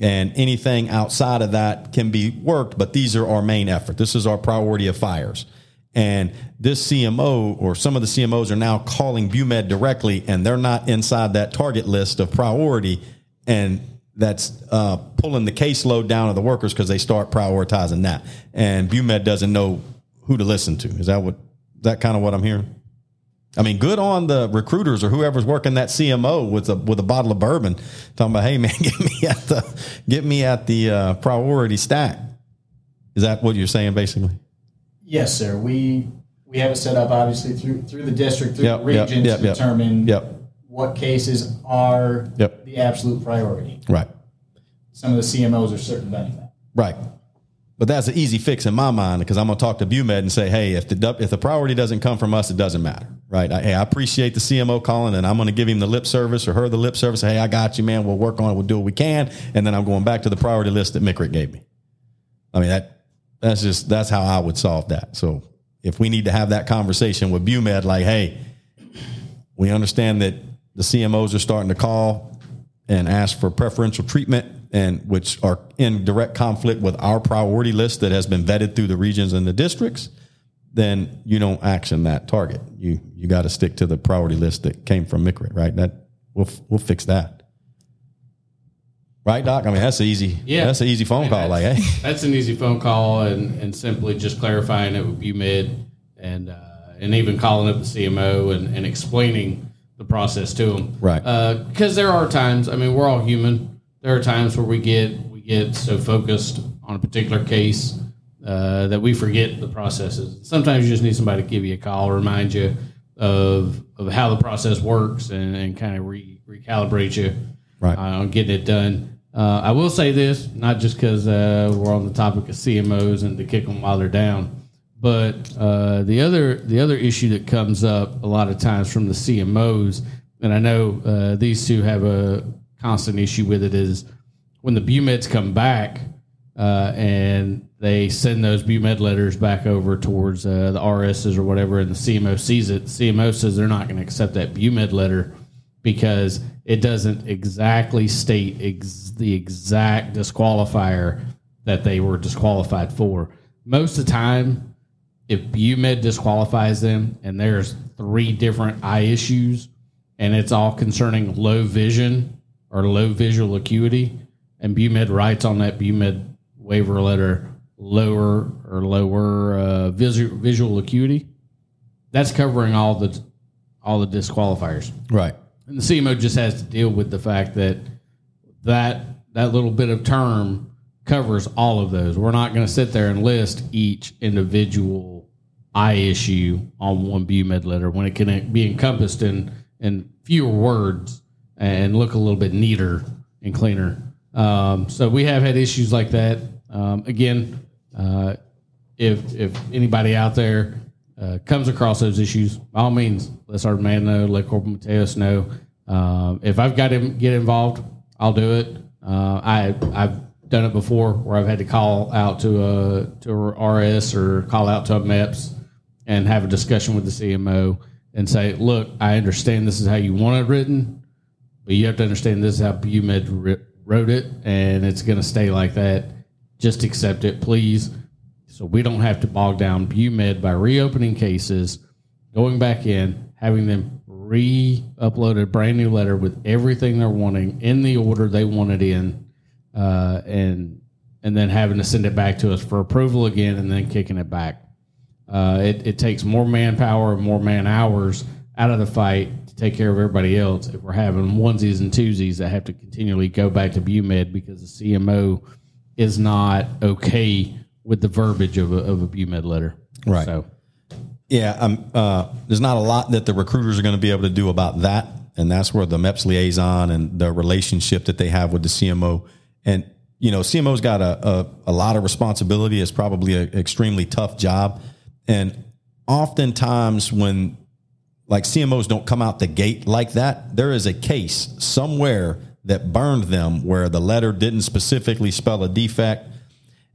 And anything outside of that can be worked, but these are our main effort. This is our priority of fires. And this CMO or some of the CMOs are now calling BUMED directly, and they're not inside that target list of priority. And that's uh, pulling the caseload down of the workers because they start prioritizing that. And BUMED doesn't know who to listen to. Is that what, is that kind of what I'm hearing? I mean, good on the recruiters or whoever's working that CMO with a with a bottle of bourbon, talking about, hey man, [laughs] get me at the get me at the uh, priority stack. Is that what you're saying, basically? Yes, sir. We we have it set up obviously through through the district, through Yep, the region yep, to yep. determine Yep. what cases are the absolute priority. Right. Some of the CMOs are circumventing that. Right. But that's an easy fix in my mind because I'm going to talk to BUMED and say, hey, if the if the priority doesn't come from us, it doesn't matter, right? I, hey, I appreciate the CMO calling, and I'm going to give him the lip service or her the lip service. Hey, I got you, man. We'll work on it. We'll do what we can, and then I'm going back to the priority list that MICRIC gave me. I mean that that's just that's how I would solve that. So if we need to have that conversation with BUMED, like, hey, we understand that the CMOs are starting to call and ask for preferential treatment and which are in direct conflict with our priority list that has been vetted through the regions and the districts, then you don't action that target. You you got to stick to the priority list that came from MICRIC, right? That we'll we'll fix that. Right, Doc? I mean, that's an easy. Yeah. that's an easy phone call. Like, that's, hey, that's an easy phone call, and, and simply just clarifying it with BUMED, and uh, and even calling up the CMO and, and explaining the process to them. Right. Because there are times. I mean, we're all human. There are times where we get we get so focused on a particular case uh, that we forget the processes. Sometimes you just need somebody to give you a call, remind you of of how the process works, and, and kind of re, recalibrate you Right. uh, on getting it done. Uh, I will say this, not just because uh, we're on the topic of CMOs and to kick them while they're down, but uh, the other the other issue that comes up a lot of times from the CMOs, and I know uh, these two have a constant issue with it, is when the BUMEDs come back uh, and they send those BUMED letters back over towards uh, the RSs or whatever, and the CMO sees it. CMO says they're not going to accept that BUMED letter because it doesn't exactly state ex- the exact disqualifier that they were disqualified for. Most of the time, if BUMED disqualifies them and there's three different eye issues and it's all concerning low vision or low visual acuity, and BUMED writes on that BUMED waiver letter lower or lower uh, visual, visual acuity, that's covering all the all the disqualifiers. Right. And the CMO just has to deal with the fact that that that little bit of term covers all of those. We're not going to sit there and list each individual eye issue on one BUMED letter when it can be encompassed in in fewer words and look a little bit neater and cleaner. Um, so we have had issues like that. Um, again, uh, if if anybody out there uh, comes across those issues, by all means, let Sergeant Mann know, let Corporal Mateos know. Uh, if I've got to get involved, I'll do it. Uh, I I've done it before where I've had to call out to a to a RS or call out to a MEPS and have a discussion with the CMO and say, look, I understand this is how you want it written, but you have to understand this is how BUMED wrote it, and it's going to stay like that. Just accept it, please. So we don't have to bog down BUMED by reopening cases, going back in, having them re-upload a brand new letter with everything they're wanting in the order they want it in, uh, and and then having to send it back to us for approval again, and then kicking it back. Uh, it, it takes more manpower and more man hours out of the fight to take care of everybody else if we're having onesies and twosies that have to continually go back to BUMED because the CMO is not okay with the verbiage of a, of a BUMED letter. Right. So, Yeah, um, uh, there's not a lot that the recruiters are going to be able to do about that, and that's where the MEPS liaison and the relationship that they have with the CMO, and you know, CMO's got a a, a lot of responsibility. It's probably an extremely tough job, and oftentimes when like CMOs don't come out the gate like that, there is a case somewhere that burned them where the letter didn't specifically spell a defect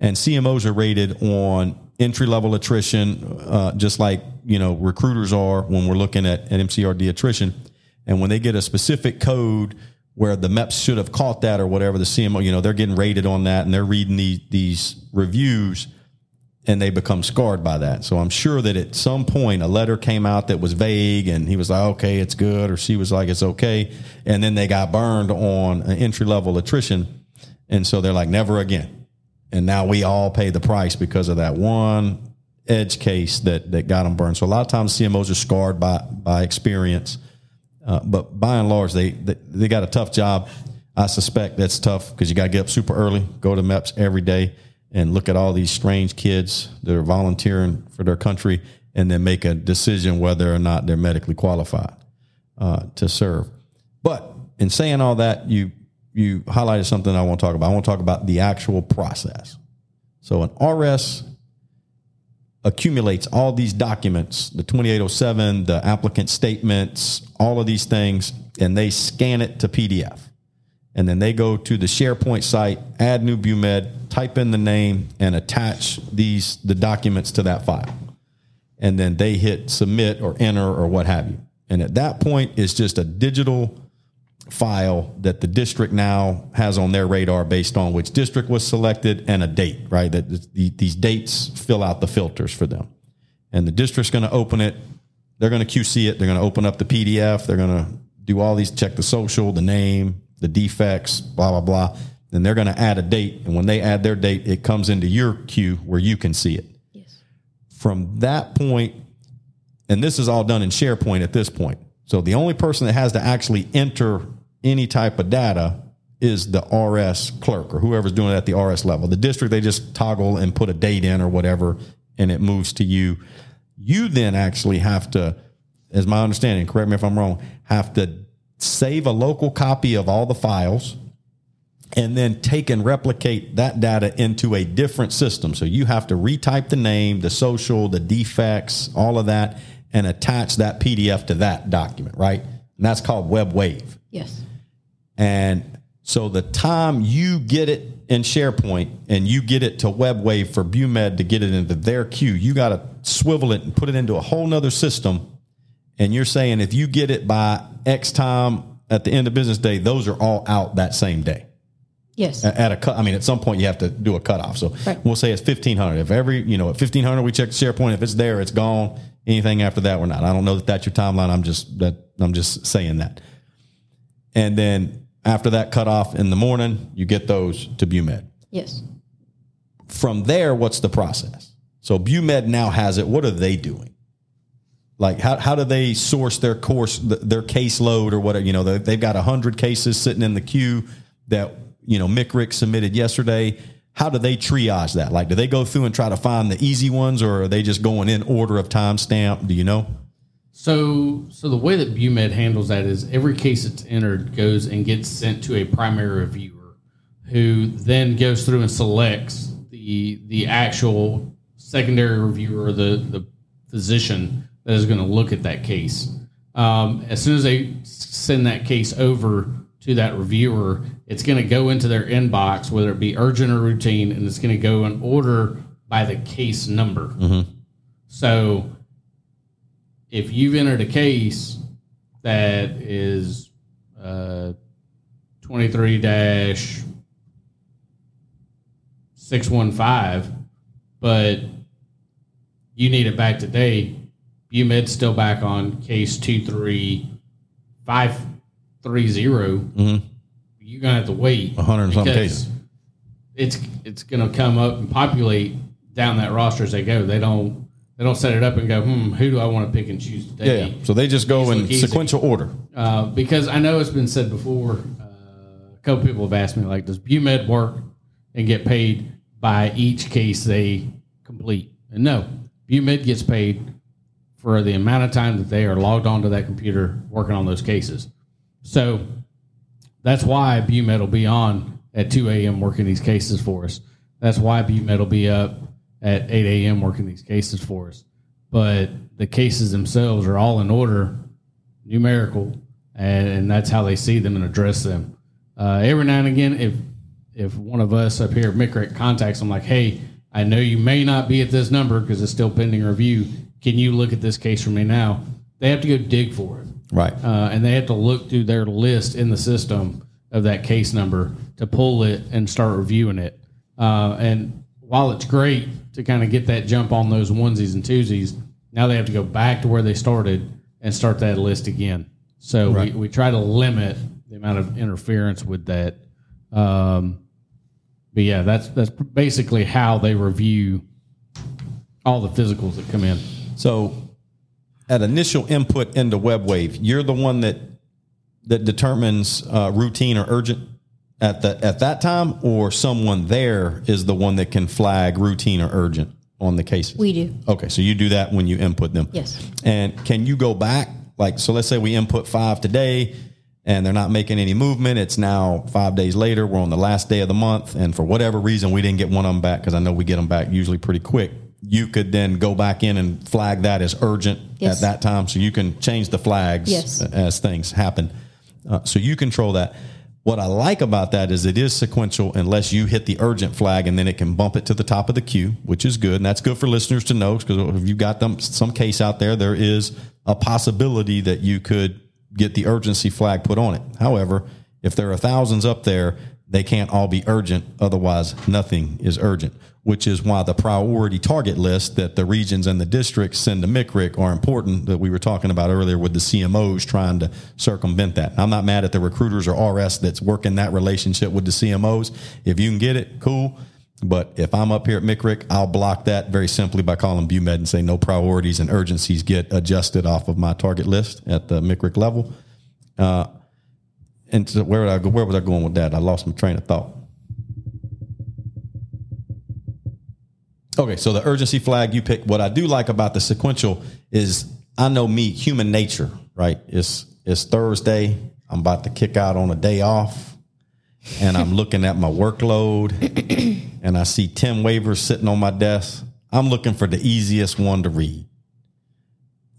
and CMOs are rated on entry level attrition, uh, just like you know recruiters are when we're looking at, at MCRD attrition. And when they get a specific code where the MEPS should have caught that or whatever, the CMO, you know, they're getting rated on that and they're reading these these reviews and they become scarred by that. So I'm sure that at some point a letter came out that was vague and he was like, okay, it's good, or she was like, it's okay. And then they got burned on an entry level attrition. And so they're like, never again. And now we all pay the price because of that one edge case that, that got them burned. So a lot of times CMOs are scarred by, by experience. Uh, but by and large, they, they, they got a tough job. I suspect that's tough because you got to get up super early, go to MEPS every day and look at all these strange kids that are volunteering for their country and then make a decision whether or not they're medically qualified uh, to serve. But in saying all that, you you highlighted something I want to talk about. I want to talk about the actual process. So an RS accumulates all these documents, the 2807, the applicant statements, all of these things, and they scan it to PDF and then they go to the SharePoint site, add new BUMED, type in the name, and attach these the documents to that file. And then they hit submit or enter or what have you. And at that point, it's just a digital file that the district now has on their radar based on which district was selected and a date, right? That these dates fill out the filters for them. And the district's going to open it. They're going to QC it. They're going to open up the PDF. They're going to do all these, check the social, the name, the defects, blah, blah, blah. Then they're going to add a date. And when they add their date, it comes into your queue where you can see it. Yes. From that point, and this is all done in SharePoint at this point. So the only person that has to actually enter any type of data is the RS clerk or whoever's doing it at the RS level. The district, they just toggle and put a date in or whatever, and it moves to you. You then actually have to, as my understanding, correct me if I'm wrong, have to save a local copy of all the files and then take and replicate that data into a different system. So you have to retype the name, the social, the defects, all of that, and attach that PDF to that document, right? And that's called WebWave. Yes. And so the time you get it in SharePoint and you get it to WebWave for BUMED to get it into their queue, you got to swivel it and put it into a whole nother system. And you're saying if you get it by X time at the end of business day, those are all out that same day Yes. at a cut. I mean, at some point you have to do a cutoff. So Right. we'll say it's fifteen hundred. If every you know at fifteen hundred we check the SharePoint. If it's there, it's gone. Anything after that, we're not. I don't know that that's your timeline. I'm just that I'm just saying that. And then after that cutoff in the morning, you get those to BUMED. yes. From there, what's the process? So BUMED now has it. What are they doing? Like how, how do they source their course, their caseload or whatever? You know, they- they've got hundred cases sitting in the queue that, you know, MICRIC submitted yesterday. How do they triage that? Like, do they go through and try to find the easy ones or are they just going in order of timestamp? Do you know? So, so the way that BUMED handles that is every case that's entered goes and gets sent to a primary reviewer, who then goes through and selects the the actual secondary reviewer, the the physician that is going to look at that case. Um, as soon as they send that case over to that reviewer, it's going to go into their inbox, whether it be urgent or routine, and it's going to go in order by the case number. So if you've entered a case that is uh, 23 615, but you need it back today, BUMED's still back on case 23530. You're going to have to wait 100 and some cases. It's, it's going to come up and populate down that roster as they go. They don't they don't set it up and go, hmm, who do I want to pick and choose today? yeah. So they just go These in easy. sequential order. Uh, because I know it's been said before. Uh, a couple people have asked me, like, does BUMED work and get paid by each case they complete? And no, BUMED gets paid for the amount of time that they are logged onto that computer working on those cases. So that's why BUMED will be on at 2 a.m. working these cases for us. That's why BUMED will be up at 8 a.m. working these cases for us. But the cases themselves are all in order, numerical, and, and that's how they see them and address them. Uh, every now and again, if if one of us up here at MICRIC contacts them, like, hey, I know you may not be at this number because it's still pending review. Can you look at this case for me now? They have to go dig for it Right. uh, and they have to look through their list in the system of that case number to pull it and start reviewing it. Uh, and while it's great to kind of get that jump on those onesies and twosies, now they have to go back to where they started and start that list again. So we, we try to limit the amount of interference with that. Um, but yeah, that's that's basically how they review all the physicals that come in. So at initial input into WebWave, you're the one that that determines uh, routine or urgent at the at that time, or someone there is the one that can flag routine or urgent on the cases. We do. Okay, so you do that when you input them. Yes. And can you go back? Like, so let's say we input five today and they're not making any movement. It's now five days later. We're on the last day of the month. And for whatever reason, we didn't get one of them back because I know we get them back usually pretty quick. You could then go back in and flag that as urgent Yes. at that time. So you can change the flags Yes. as things happen. Uh, so you control that. What I like about that is it is sequential unless you hit the urgent flag and then it can bump it to the top of the queue, which is good. And that's good for listeners to know because if you've got them some case out there, there is a possibility that you could get the urgency flag put on it. However, if there are thousands up there, they can't all be urgent. Otherwise, nothing is urgent, which is why the priority target list that the regions and the districts send to MICRIC are important that we were talking about earlier with the CMOs trying to circumvent that. I'm not mad at the recruiters or RS that's working that relationship with the CMOs. If you can get it, cool. But if I'm up here at MICRIC, I'll block that very simply by calling BUMED and say no priorities and urgencies get adjusted off of my target list at the MICRIC level. Uh, and so where would I go? Where was I going with that? I lost my train of thought. Okay, so the urgency flag you pick. What I do like about the sequential is I know me, human nature, right? It's it's Thursday. I'm about to kick out on a day off, and I'm looking at my workload, and I see ten waivers sitting on my desk. I'm looking for the easiest one to read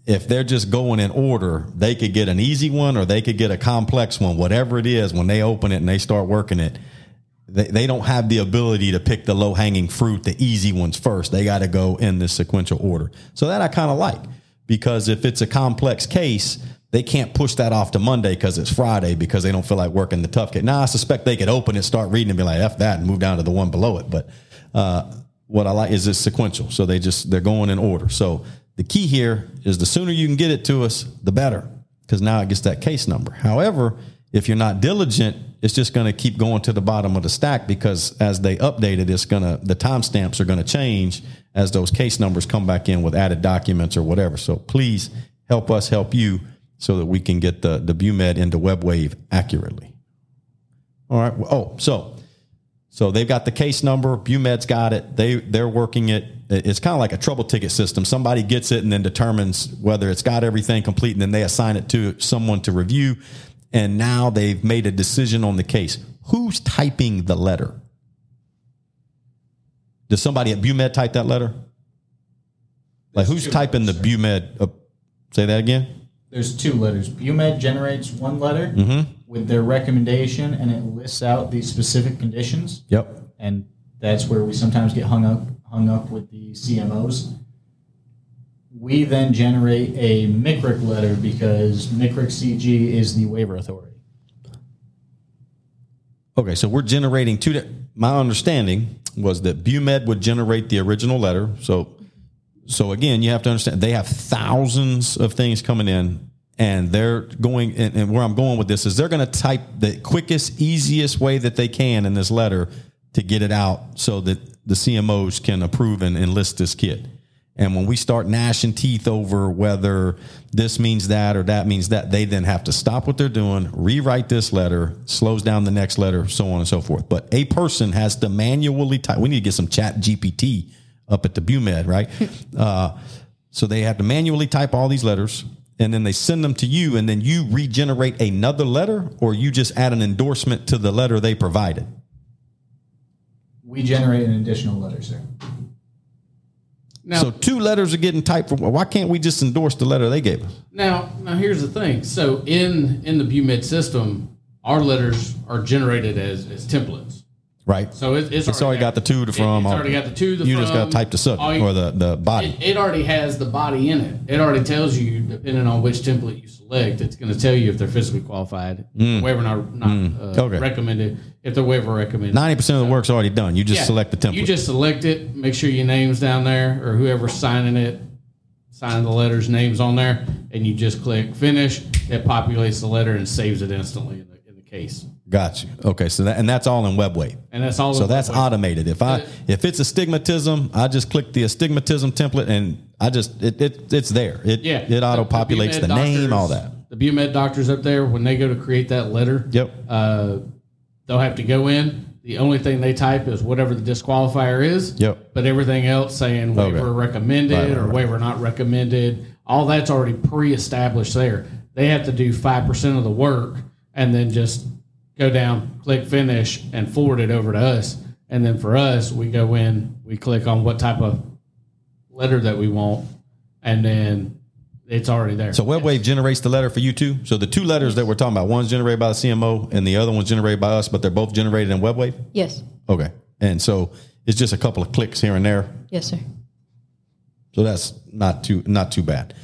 if they're just going in order, they could get an easy one or they could get a complex one, whatever it is, when they open it and they start working it. They, they don't have the ability to pick the low hanging fruit, the easy ones first. They got to go in this sequential order. So that I kind of like because if it's a complex case, they can't push that off to Monday because it's Friday because they don't feel like working the tough case. Now I suspect they could open it, start reading, and be like, "F that," and move down to the one below it. But uh, what I like is it's sequential, so they just they're going in order. So the key here is the sooner you can get it to us, the better, because now it gets that case number. However, if you're not diligent, it's just going to keep going to the bottom of the stack because as they update it, it's going to the timestamps are going to change as those case numbers come back in with added documents or whatever. So please help us help you so that we can get the the BuMed into WebWave accurately. All right. Oh, so so they've got the case number. BuMed's got it. They they're working it. It's kind of like a trouble ticket system. Somebody gets it and then determines whether it's got everything complete, and then they assign it to someone to review. And now they've made a decision on the case. Who's typing the letter? Does somebody at BuMed type that letter? Like who's two typing the letters, BuMed? Uh, say that again. There's two letters. BUMED generates one letter Mm-hmm. with their recommendation, and it lists out the specific conditions. Yep. and that's where we sometimes get hung up hung up with the CMOs. We then generate a MICRIC letter because MICRIC CG is the waiver authority. Okay, so we're generating two. My understanding was that BuMed would generate the original letter. So, so again, you have to understand they have thousands of things coming in, and they're going. And, and where I'm going with this is they're going to type the quickest, easiest way that they can in this letter to get it out, so that the CMOs can approve and enlist this kit. And when we start gnashing teeth over whether this means that or that means that, they then have to stop what they're doing, rewrite this letter, slows down the next letter, so on and so forth. But a person has to manually type. We need to get some ChatGPT up at the BuMed, right? [laughs] uh, so they have to manually type all these letters and then they send them to you and then you regenerate another letter or you just add an endorsement to the letter they provided. We generate an additional letter, sir. Now, so two letters are getting typed. For, why can't we just endorse the letter they gave us? now, now here's the thing. So in in the BuMed system, our letters are generated as as templates. Right. So it, it's, It's already got the to, the it- from. It's already got the to, the You from. just got to type the subject you- or the, the body. It, it already has the body in it. It already tells you, depending on which template you select, it's going to tell you if they're physically qualified, waiver not, not uh, Mm. Okay. recommended, if they're waiver recommended. Ninety percent of the work's already done. You just Yeah. select the template. You just select it, make sure your name's down there, or whoever's signing it, signing the letters, names on there, and you just click finish. It populates the letter and saves it instantly in the, in the case. Got you. Okay, so that and that's all in WebWave. And that's all. So in that's automated. If I if it's astigmatism, I just click the astigmatism template and I just it, it it's there. It Yeah, it auto populates the, BuMed name, all that. The BuMed doctors up there, when they go to create that letter, Yep. uh, they'll have to go in. The only thing they type is whatever the disqualifier is. Yep. But everything else saying waiver Okay. recommended Right, right, or right. waiver not recommended, all that's already pre-established there. They have to do five percent of the work and then just go down, click finish, and forward it over to us. And then for us, we go in, we click on what type of letter that we want, and then it's already there. So WebWave generates the letter for you too. So the two letters that we're talking about, one's generated by the CMO and the other one's generated by us, but they're both generated in WebWave. Yes. Okay, and so it's just a couple of clicks here and there. Yes, sir. So that's not too not too bad.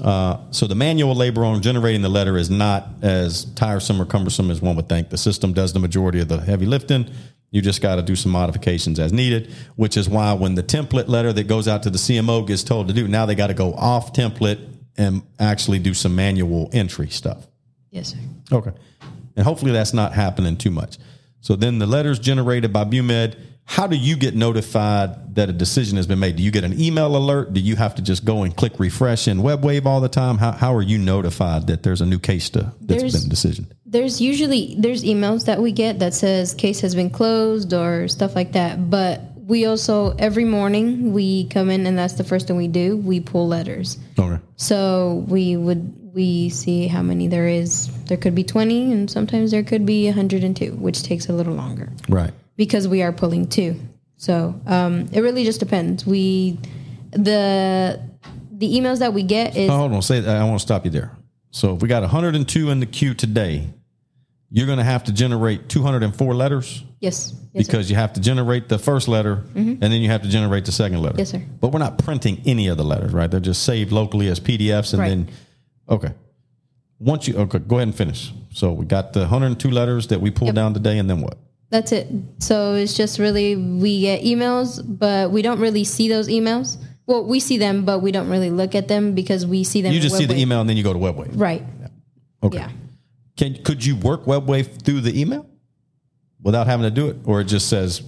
Uh, so the manual labor on generating the letter is not as tiresome or cumbersome as one would think. The system does the majority of the heavy lifting. You just got to do some modifications as needed, which is why when the template letter that goes out to the CMO gets told to do, now they got to go off template and actually do some manual entry stuff. Yes, sir. Okay. And hopefully that's not happening too much. So then the letters generated by BuMed, how do you get notified that a decision has been made? Do you get an email alert? Do you have to just go and click refresh in WebWave all the time? How, how are you notified that there's a new case to, that's There's- been decision? There's usually there's emails that we get that says case has been closed or stuff like that. But we also every morning we come in and that's the first thing we do. We pull letters. Okay. So we would we see how many there is. There could be 20 and sometimes there could be 102, which takes a little longer Right. Because we are pulling two. So um, it really just depends. We the the emails that we get is Oh, hold on. Say I want to stop you there. So if we got 102 in the queue today, you're going to have to generate 204 letters yes, yes sir. because you have to generate the first letter and then you have to generate the second letter. Yes, sir. But we're not printing any of the letters, right? They're just saved locally as PDFs and Right. then okay. once you okay, go ahead and finish. So we got the 102 letters that we pulled down today, and then what? That's it. So it's just really we get emails, but we don't really see those emails. Well, we see them, but we don't really look at them because we see them. You just see the email and then you go to WebWave. right? Okay. Yeah. Can could you work WebWave through the email without having to do it, or it just says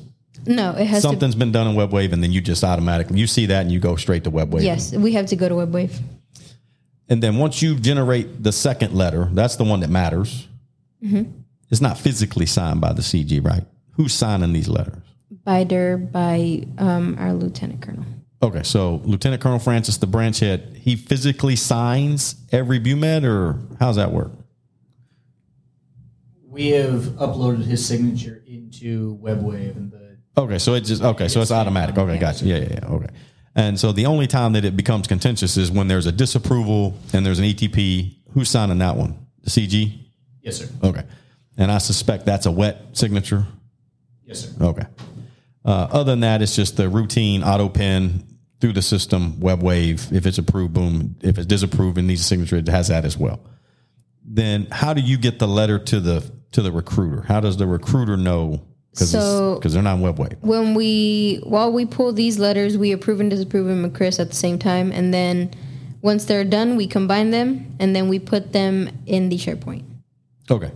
No, it has something's been done in WebWave and then you just automatically you see that and you go straight to WebWave. to. Yes, we have to go to WebWave. And then once you generate the second letter, that's the one that matters. Mm-hmm. It's not physically signed by the CG, right? Who's signing these letters? Bider by um, our lieutenant colonel. Okay, so Lieutenant Colonel Francis, the branch head, he physically signs every BUMED, or how's that work? We have uploaded his signature into WebWave and the Okay, so it just okay, so it's automatic. Okay, gotcha. Yeah, yeah, yeah. Okay. And so the only time that it becomes contentious is when there's a disapproval and there's an ETP. Who's signing that one? The CG. yes sir, Okay. And I suspect that's a wet signature. yes sir. Okay. Uh, other than that, it's just the routine auto pen through the system, WebWave. If it's approved, boom. If it's disapproved and needs a signature, it has that as well. Then how do you get the letter to the to the recruiter? How does the recruiter know? Because So- they're not WebWave. When we while we pull these letters, we approve and disapprove them with Chris at the same time, and then once they're done, we combine them and then we put them in the SharePoint. Okay.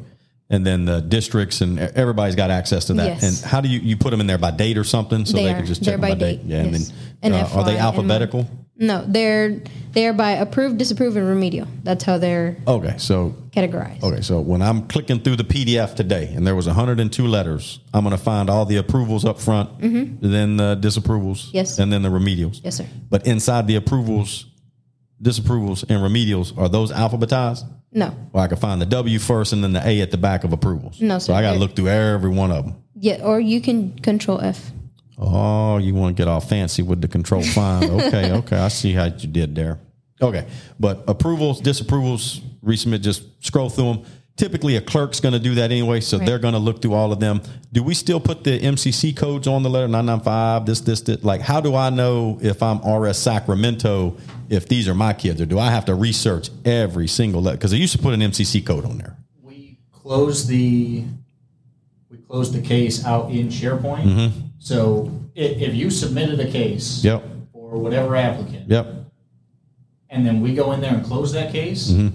And then the districts and everybody's got access to that. Yes. And how do you you put them in there by date or something so They they, can just check them by by date? date, Yeah. And yes. then And uh, are they alphabetical? No, they're they're by approved, disapproved, and remedial. That's how they're Okay. So categorized. Okay, so when I'm clicking through the PDF today and there was 102 letters, I'm going to find all the approvals up front, then the disapprovals, Mm-hmm. Yes. and then the remedials. Yes, sir. But inside the approvals, disapprovals, and remedials, are those alphabetized? No, Or I can find the W first and then the A at the back of approvals. No, So sir. I got to look through every one of them. yeah, or you can control F. Oh, you want to get all fancy with the control [laughs] find. Okay, okay. I see how you did there. Okay. But approvals, disapprovals, resubmit, just scroll through them. Typically, a clerk's going to do that anyway, so Right. they're going to look through all of them. Do we still put the MCC codes on the letter 995, this, this, this? Like, how do I know if I'm RS Sacramento, if these are my kids, or do I have to research every single letter? Because I used to put an MCC code on there. We closed the we closed the case out in SharePoint. Mm-hmm. So if, if you submitted a case Yep. for whatever applicant, Yep. and then we go in there and close that case, you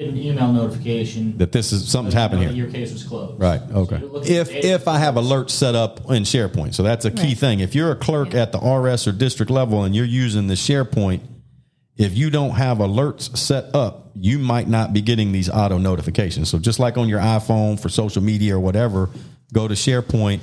get an email notification That this is something's happened that here. Your case was closed. Right. Okay. you look at the if if I have alerts set up in SharePoint, so that's a key Right. thing. If you're a clerk at the RS or district level and you're using the SharePoint, if you don't have alerts set up, you might not be getting these auto notifications. So just like on your iPhone for social media or whatever, go to SharePoint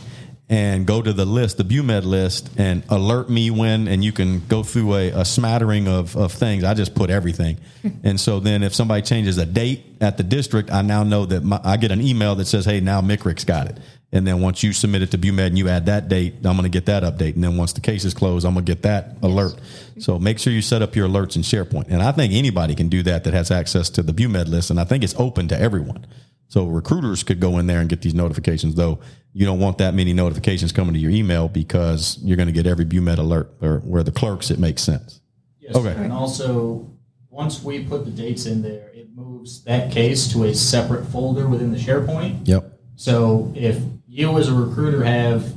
and go to the list, the BUMED list, and alert me when, and you can go through a, a smattering of, of things. I just put everything. [laughs] and so then if somebody changes a date at the district, I now know that my, I get an email that says, hey, now MICRIC's got it. And then once you submit it to BUMED and you add that date, I'm going to get that update. And then once the case is closed, I'm going to get that alert. So make sure you set up your alerts in SharePoint. And I think anybody can do that that has access to the BUMED list. And I think it's open to everyone. So recruiters could go in there and get these notifications, though you don't want that many notifications coming to your email because you're going to get every BUMED alert or where the clerks, it makes sense. Yes, Okay. And also, once we put the dates in there, it moves that case to a separate folder within the SharePoint. Yep. So if you as a recruiter have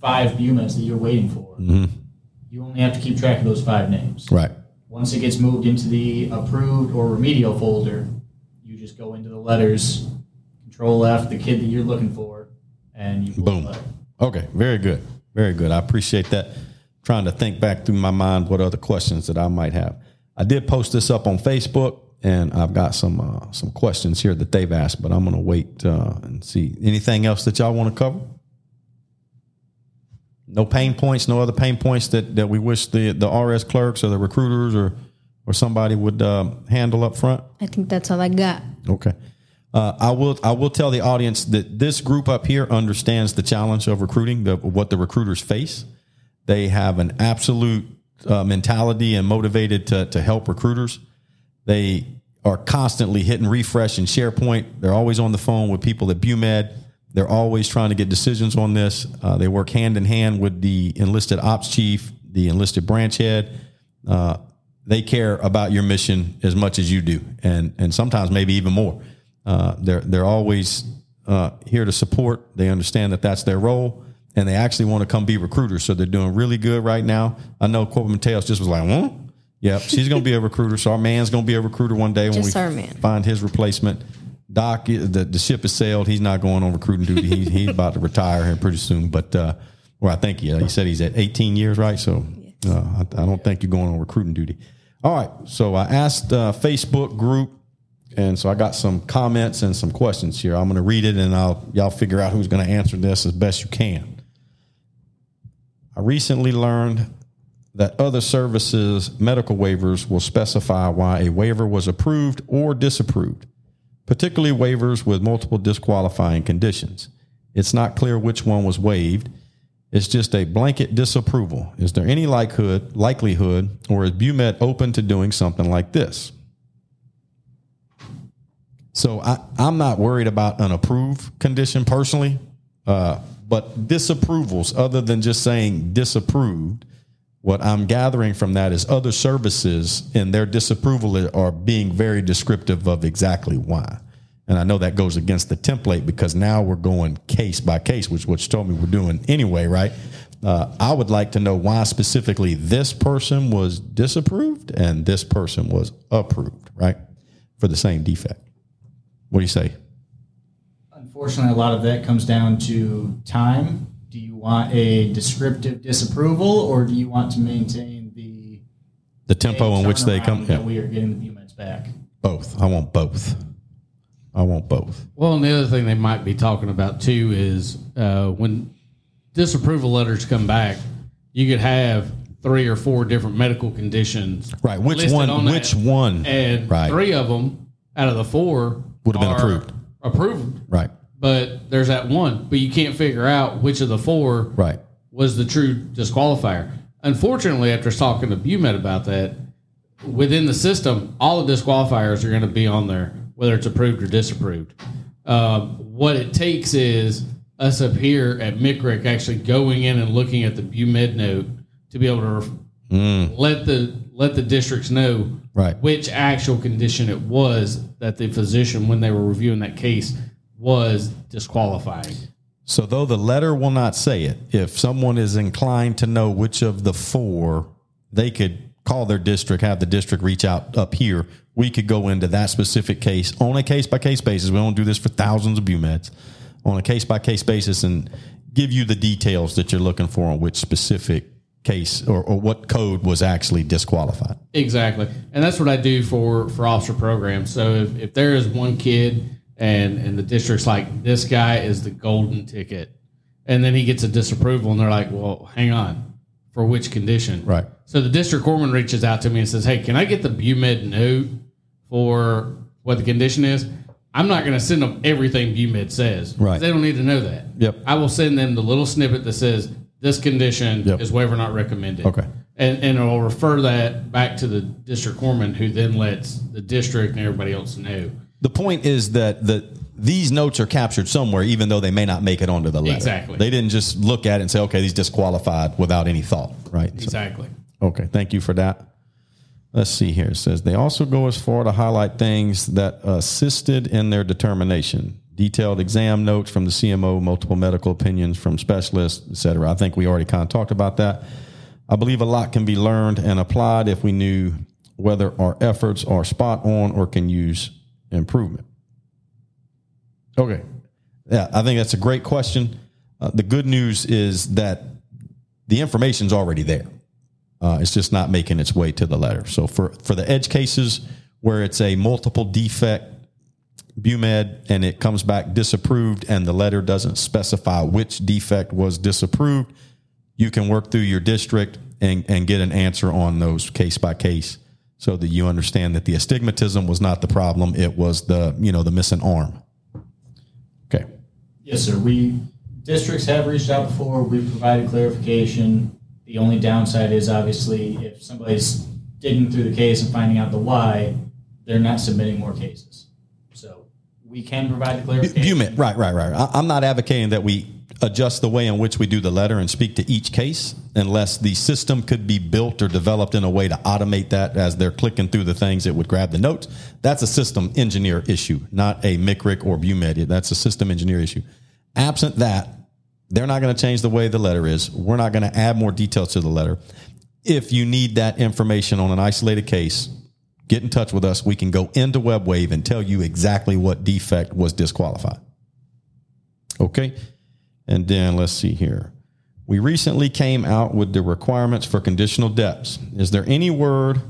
five BUMEDs that you're waiting for, mm-hmm. you only have to keep track of those five names. Right. Once it gets moved into the approved or remedial folder, you just go into the letters, control F, the kid that you're looking for, and you Boom. the. Okay. Very good. Very good. I appreciate that. Trying to think back through my mind what other questions that I might have. I did post this up on Facebook, and I've got some uh, some questions here that they've asked, but I'm going to wait uh, and see anything else that y'all want to cover. No pain points, no other pain points that, that we wish the, the RS clerks or the recruiters or or somebody would uh, handle up front. I think that's all I got. Okay. Uh, I will. I will tell the audience that this group up here understands the challenge of recruiting, the, what the recruiters face. They have an absolute uh, mentality and motivated to to help recruiters. They are constantly hitting refresh in SharePoint. They're always on the phone with people at BUMED. They're always trying to get decisions on this. Uh, they work hand in hand with the enlisted ops chief, the enlisted branch head. Uh, they care about your mission as much as you do, and and sometimes maybe even more. Uh, they're they're always uh, here to support. They understand that that's their role, and they actually want to come be recruiters. So they're doing really good right now. I know Corporal Mateos just was like, "Hmm." Yep, she's going to be a recruiter. So our man's going to be a recruiter one day when Just we find his replacement. Doc, the, the ship has sailed. He's not going on recruiting duty. He, he's about to retire here pretty soon. But uh, well, I think yeah, he said he's at 18 years, right? So uh, I, I don't think you're going on recruiting duty. All right. So I asked uh, Facebook group, and so I got some comments and some questions here. I'm going to read it, and I'll y'all figure out who's going to answer this as best you can. I recently learned that other services medical waivers will specify why a waiver was approved or disapproved, particularly waivers with multiple disqualifying conditions. It's not clear which one was waived. It's just a blanket disapproval. Is there any likelihood, likelihood, or is BUMED open to doing something like this? So I, I'm not worried about an approved condition personally, uh, but disapprovals, other than just saying disapproved, what I'm gathering from that is other services in their disapproval are being very descriptive of exactly why. And I know that goes against the template because now we're going case by case, which which told me we're doing anyway, right? Uh, I would like to know why specifically this person was disapproved and this person was approved, right, for the same defect. What do you say? Unfortunately, a lot of that comes down to time. Do you want a descriptive disapproval, or do you want to maintain the The tempo in which they come. Yeah, we are getting the BUMEDs back? both. I want both. I want both. Well, and the other thing they might be talking about too is uh, when disapproval letters come back, you could have three or four different medical conditions. Right. Which one? on. Which one? And Right. three of them out of the four Would have been approved. Approved, Right. but there's that one. But you can't figure out which of the four Right. was the true disqualifier. Unfortunately, after talking to BUMED about that, within the system, all the disqualifiers are going to be on there, whether it's approved or disapproved. Um, what it takes is us up here at MICRIC actually going in and looking at the BUMED note to be able to ref- let the let the districts know Right. which actual condition it was that the physician, when they were reviewing that case, was disqualifying. So though the letter will not say it, if someone is inclined to know which of the four, they could call their district, have the district reach out up here. We could go into that specific case on a case by case basis. We don't do this for thousands of BUMEDs on a case by case basis and give you the details that you're looking for on which specific case or, or what code was actually disqualified. Exactly, and that's what I do for for officer programs. So if, if there is one kid and and the district's like this guy is the golden ticket, and then he gets a disapproval, and they're like, well, hang on, for which condition? Right. So the district corpsman reaches out to me and says, hey, can I get the BUMED note for what the condition is? I'm not going to send them everything BUMED says. Right. They don't need to know that. Yep. I will send them the little snippet that says this condition Yep. is waiver not recommended. Okay. And, and it'll refer that back to the district corpsman who then lets the district and everybody else know. The point is that the these notes are captured somewhere, even though they may not make it onto the letter. Exactly. They didn't just look at it and say, "Okay, these disqualified" without any thought, right? So- Exactly. okay, thank you for that. Let's see here. It says they also go as far to highlight things that assisted in their determination. Detailed exam notes from the CMO, multiple medical opinions from specialists, et cetera. I think we already kind of talked about that. I believe a lot can be learned and applied if we knew whether our efforts are spot on or can use improvement. Okay. Yeah, I think that's a great question. Uh, the good news is that the information's already there. Uh, it's just not making its way to the letter. So for, for the edge cases where it's a multiple defect BUMED and it comes back disapproved and the letter doesn't specify which defect was disapproved, you can work through your district and, and get an answer on those case by case so that you understand that the astigmatism was not the problem. It was the, you know, the missing arm. Okay. Yes, sir. We districts have reached out before. We've provided clarification. The only downside is obviously if somebody's digging through the case and finding out the why, they're not submitting more cases. We can provide the clarification. BUMED, right, right, right. I, I'm not advocating that we adjust the way in which we do the letter and speak to each case unless the system could be built or developed in a way to automate that as they're clicking through the things it would grab the notes. That's a system engineer issue, not a MICRIC or BUMED. That's a system engineer issue. Absent that, they're not going to change the way the letter is. We're not going to add more details to the letter. If you need that information on an isolated case, get in touch with us. We can go into WebWave and tell you exactly what defect was disqualified. Okay. And then let's see here. We recently came out with the requirements for conditional DEPs. Is there any word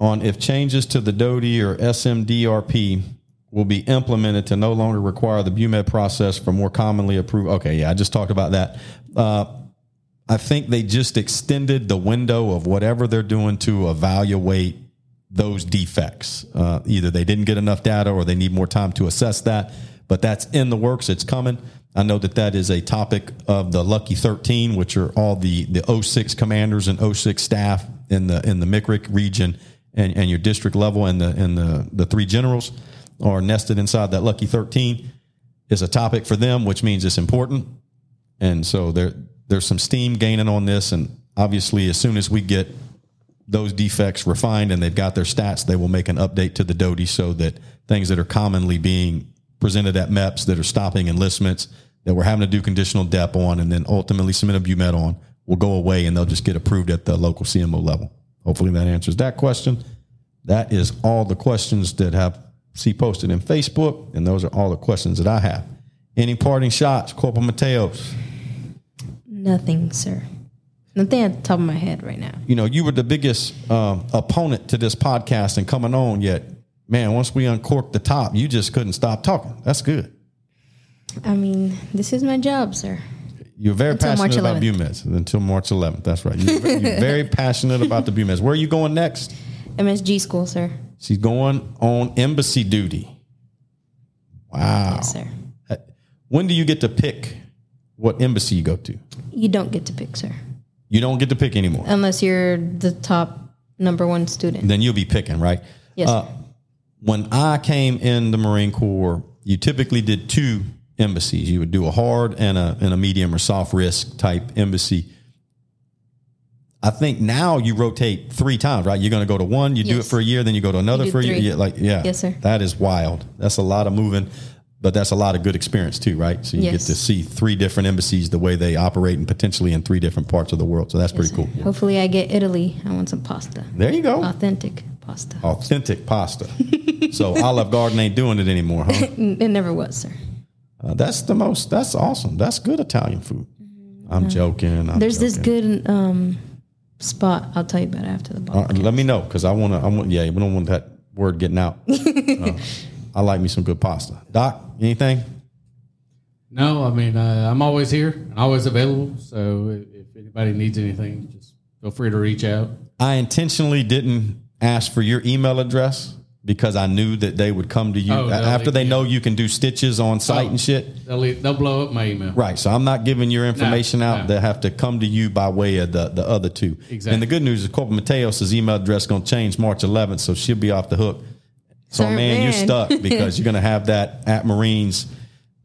on if changes to the DoDI or SMDRP will be implemented to no longer require the BUMED process for more commonly approved? Okay, yeah, I just talked about that. Uh, I think they just extended the window of whatever they're doing to evaluate those defects. Uh, either they didn't get enough data or they need more time to assess that, but that's in the works. It's coming. I know that that is a topic of the Lucky 13, which are all the, the 06 commanders and 06 staff in the in the MICRIC region and, and your district level and the and the, the three generals are nested inside that Lucky 13 is a topic for them, which means it's important. And so there there's some steam gaining on this. And obviously, as soon as we get those defects refined and they've got their stats, they will make an update to the DoDI so that things that are commonly being presented at MEPS that are stopping enlistments that we're having to do conditional DEP on and then ultimately submit a BUMED on will go away and they'll just get approved at the local CMO level. Hopefully that answers that question. That is all the questions that have see posted in Facebook, and those are all the questions that I have. Any parting shots, Corporal Mateos? Nothing, sir. Nothing at the top of my head right now. You know, you were the biggest um, opponent to this podcast and coming on, yet, man, once we uncorked the top, you just couldn't stop talking. That's good. I mean, this is my job, sir. You're very Until passionate about 11th. BUMEDs until March 11th. That's right. You're, ve- you're very [laughs] passionate about the BUMEDs. Where are you going next? MSG school, sir. She's going on embassy duty. Wow. Yes, sir. When do you get to pick what embassy you go to? You don't get to pick, sir, You don't get to pick anymore. unless you're the top number one student. then you'll be picking, right? Yes. Uh, when I came in the Marine Corps, you typically did two embassies. You would do a hard and a and a medium or soft risk type embassy. I think now you rotate three times, right? You're going to go to one, you do it for a year, then you go to another for a year. three. Like yeah, Yes, sir. That is wild. That's a lot of moving, but that's a lot of good experience too, right? So you Yes. get to see three different embassies, the way they operate, and potentially in three different parts of the world. So that's pretty cool. Hopefully, I get Italy. I want some pasta, There you go authentic pasta. authentic pasta. [laughs] so Olive Garden ain't doing it anymore, huh? [laughs] It never was, sir. Uh, that's the most. That's awesome. That's good Italian food. I'm joking. I'm There's this good um, spot. I'll tell you about it after the ball. right, let me know because I want to. I want. Yeah, we don't want that word getting out. [laughs] Uh, I like me some good pasta. Doc, anything? No, I mean uh, I'm always here, always available. So if anybody needs anything, just feel free to reach out. I intentionally didn't ask for your email address because I knew that they would come to you Oh, after they know you can do stitches on site Oh. and shit. They'll leave, they'll blow up my email. Right. So I'm not giving your information out. no. They have to come to you by way of the, the other two. Exactly. And the good news is Corporal Mateos' email address going to change March 11th, so she'll be off the hook. So Sir, man, you're stuck [laughs] because you're going to have that at Marines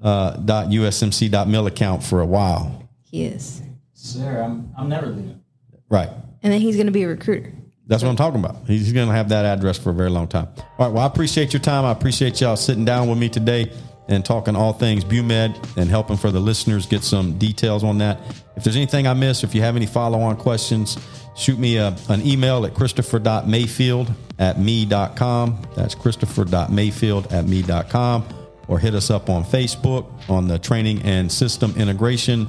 uh, dot USMC dot mil account for a while. He is, Sir, I'm, I'm never leaving. Right. and then he's going to be a recruiter. That's what I'm talking about. He's going to have that address for a very long time. All right. Well, I appreciate your time. I appreciate y'all sitting down with me today and talking all things BUMED and helping for the listeners get some details on that. If there's anything I missed, if you have any follow on questions, shoot me a, an email at christopher.mayfield at me.com. That's christopher.mayfield at me.com. Or hit us up on Facebook on the Training and System Integration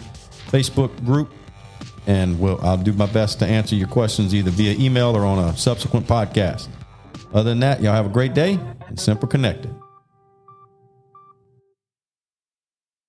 Facebook group and we'll, I'll do my best to answer your questions either via email or on a subsequent podcast. Other than that, y'all have a great day and Semper Connected.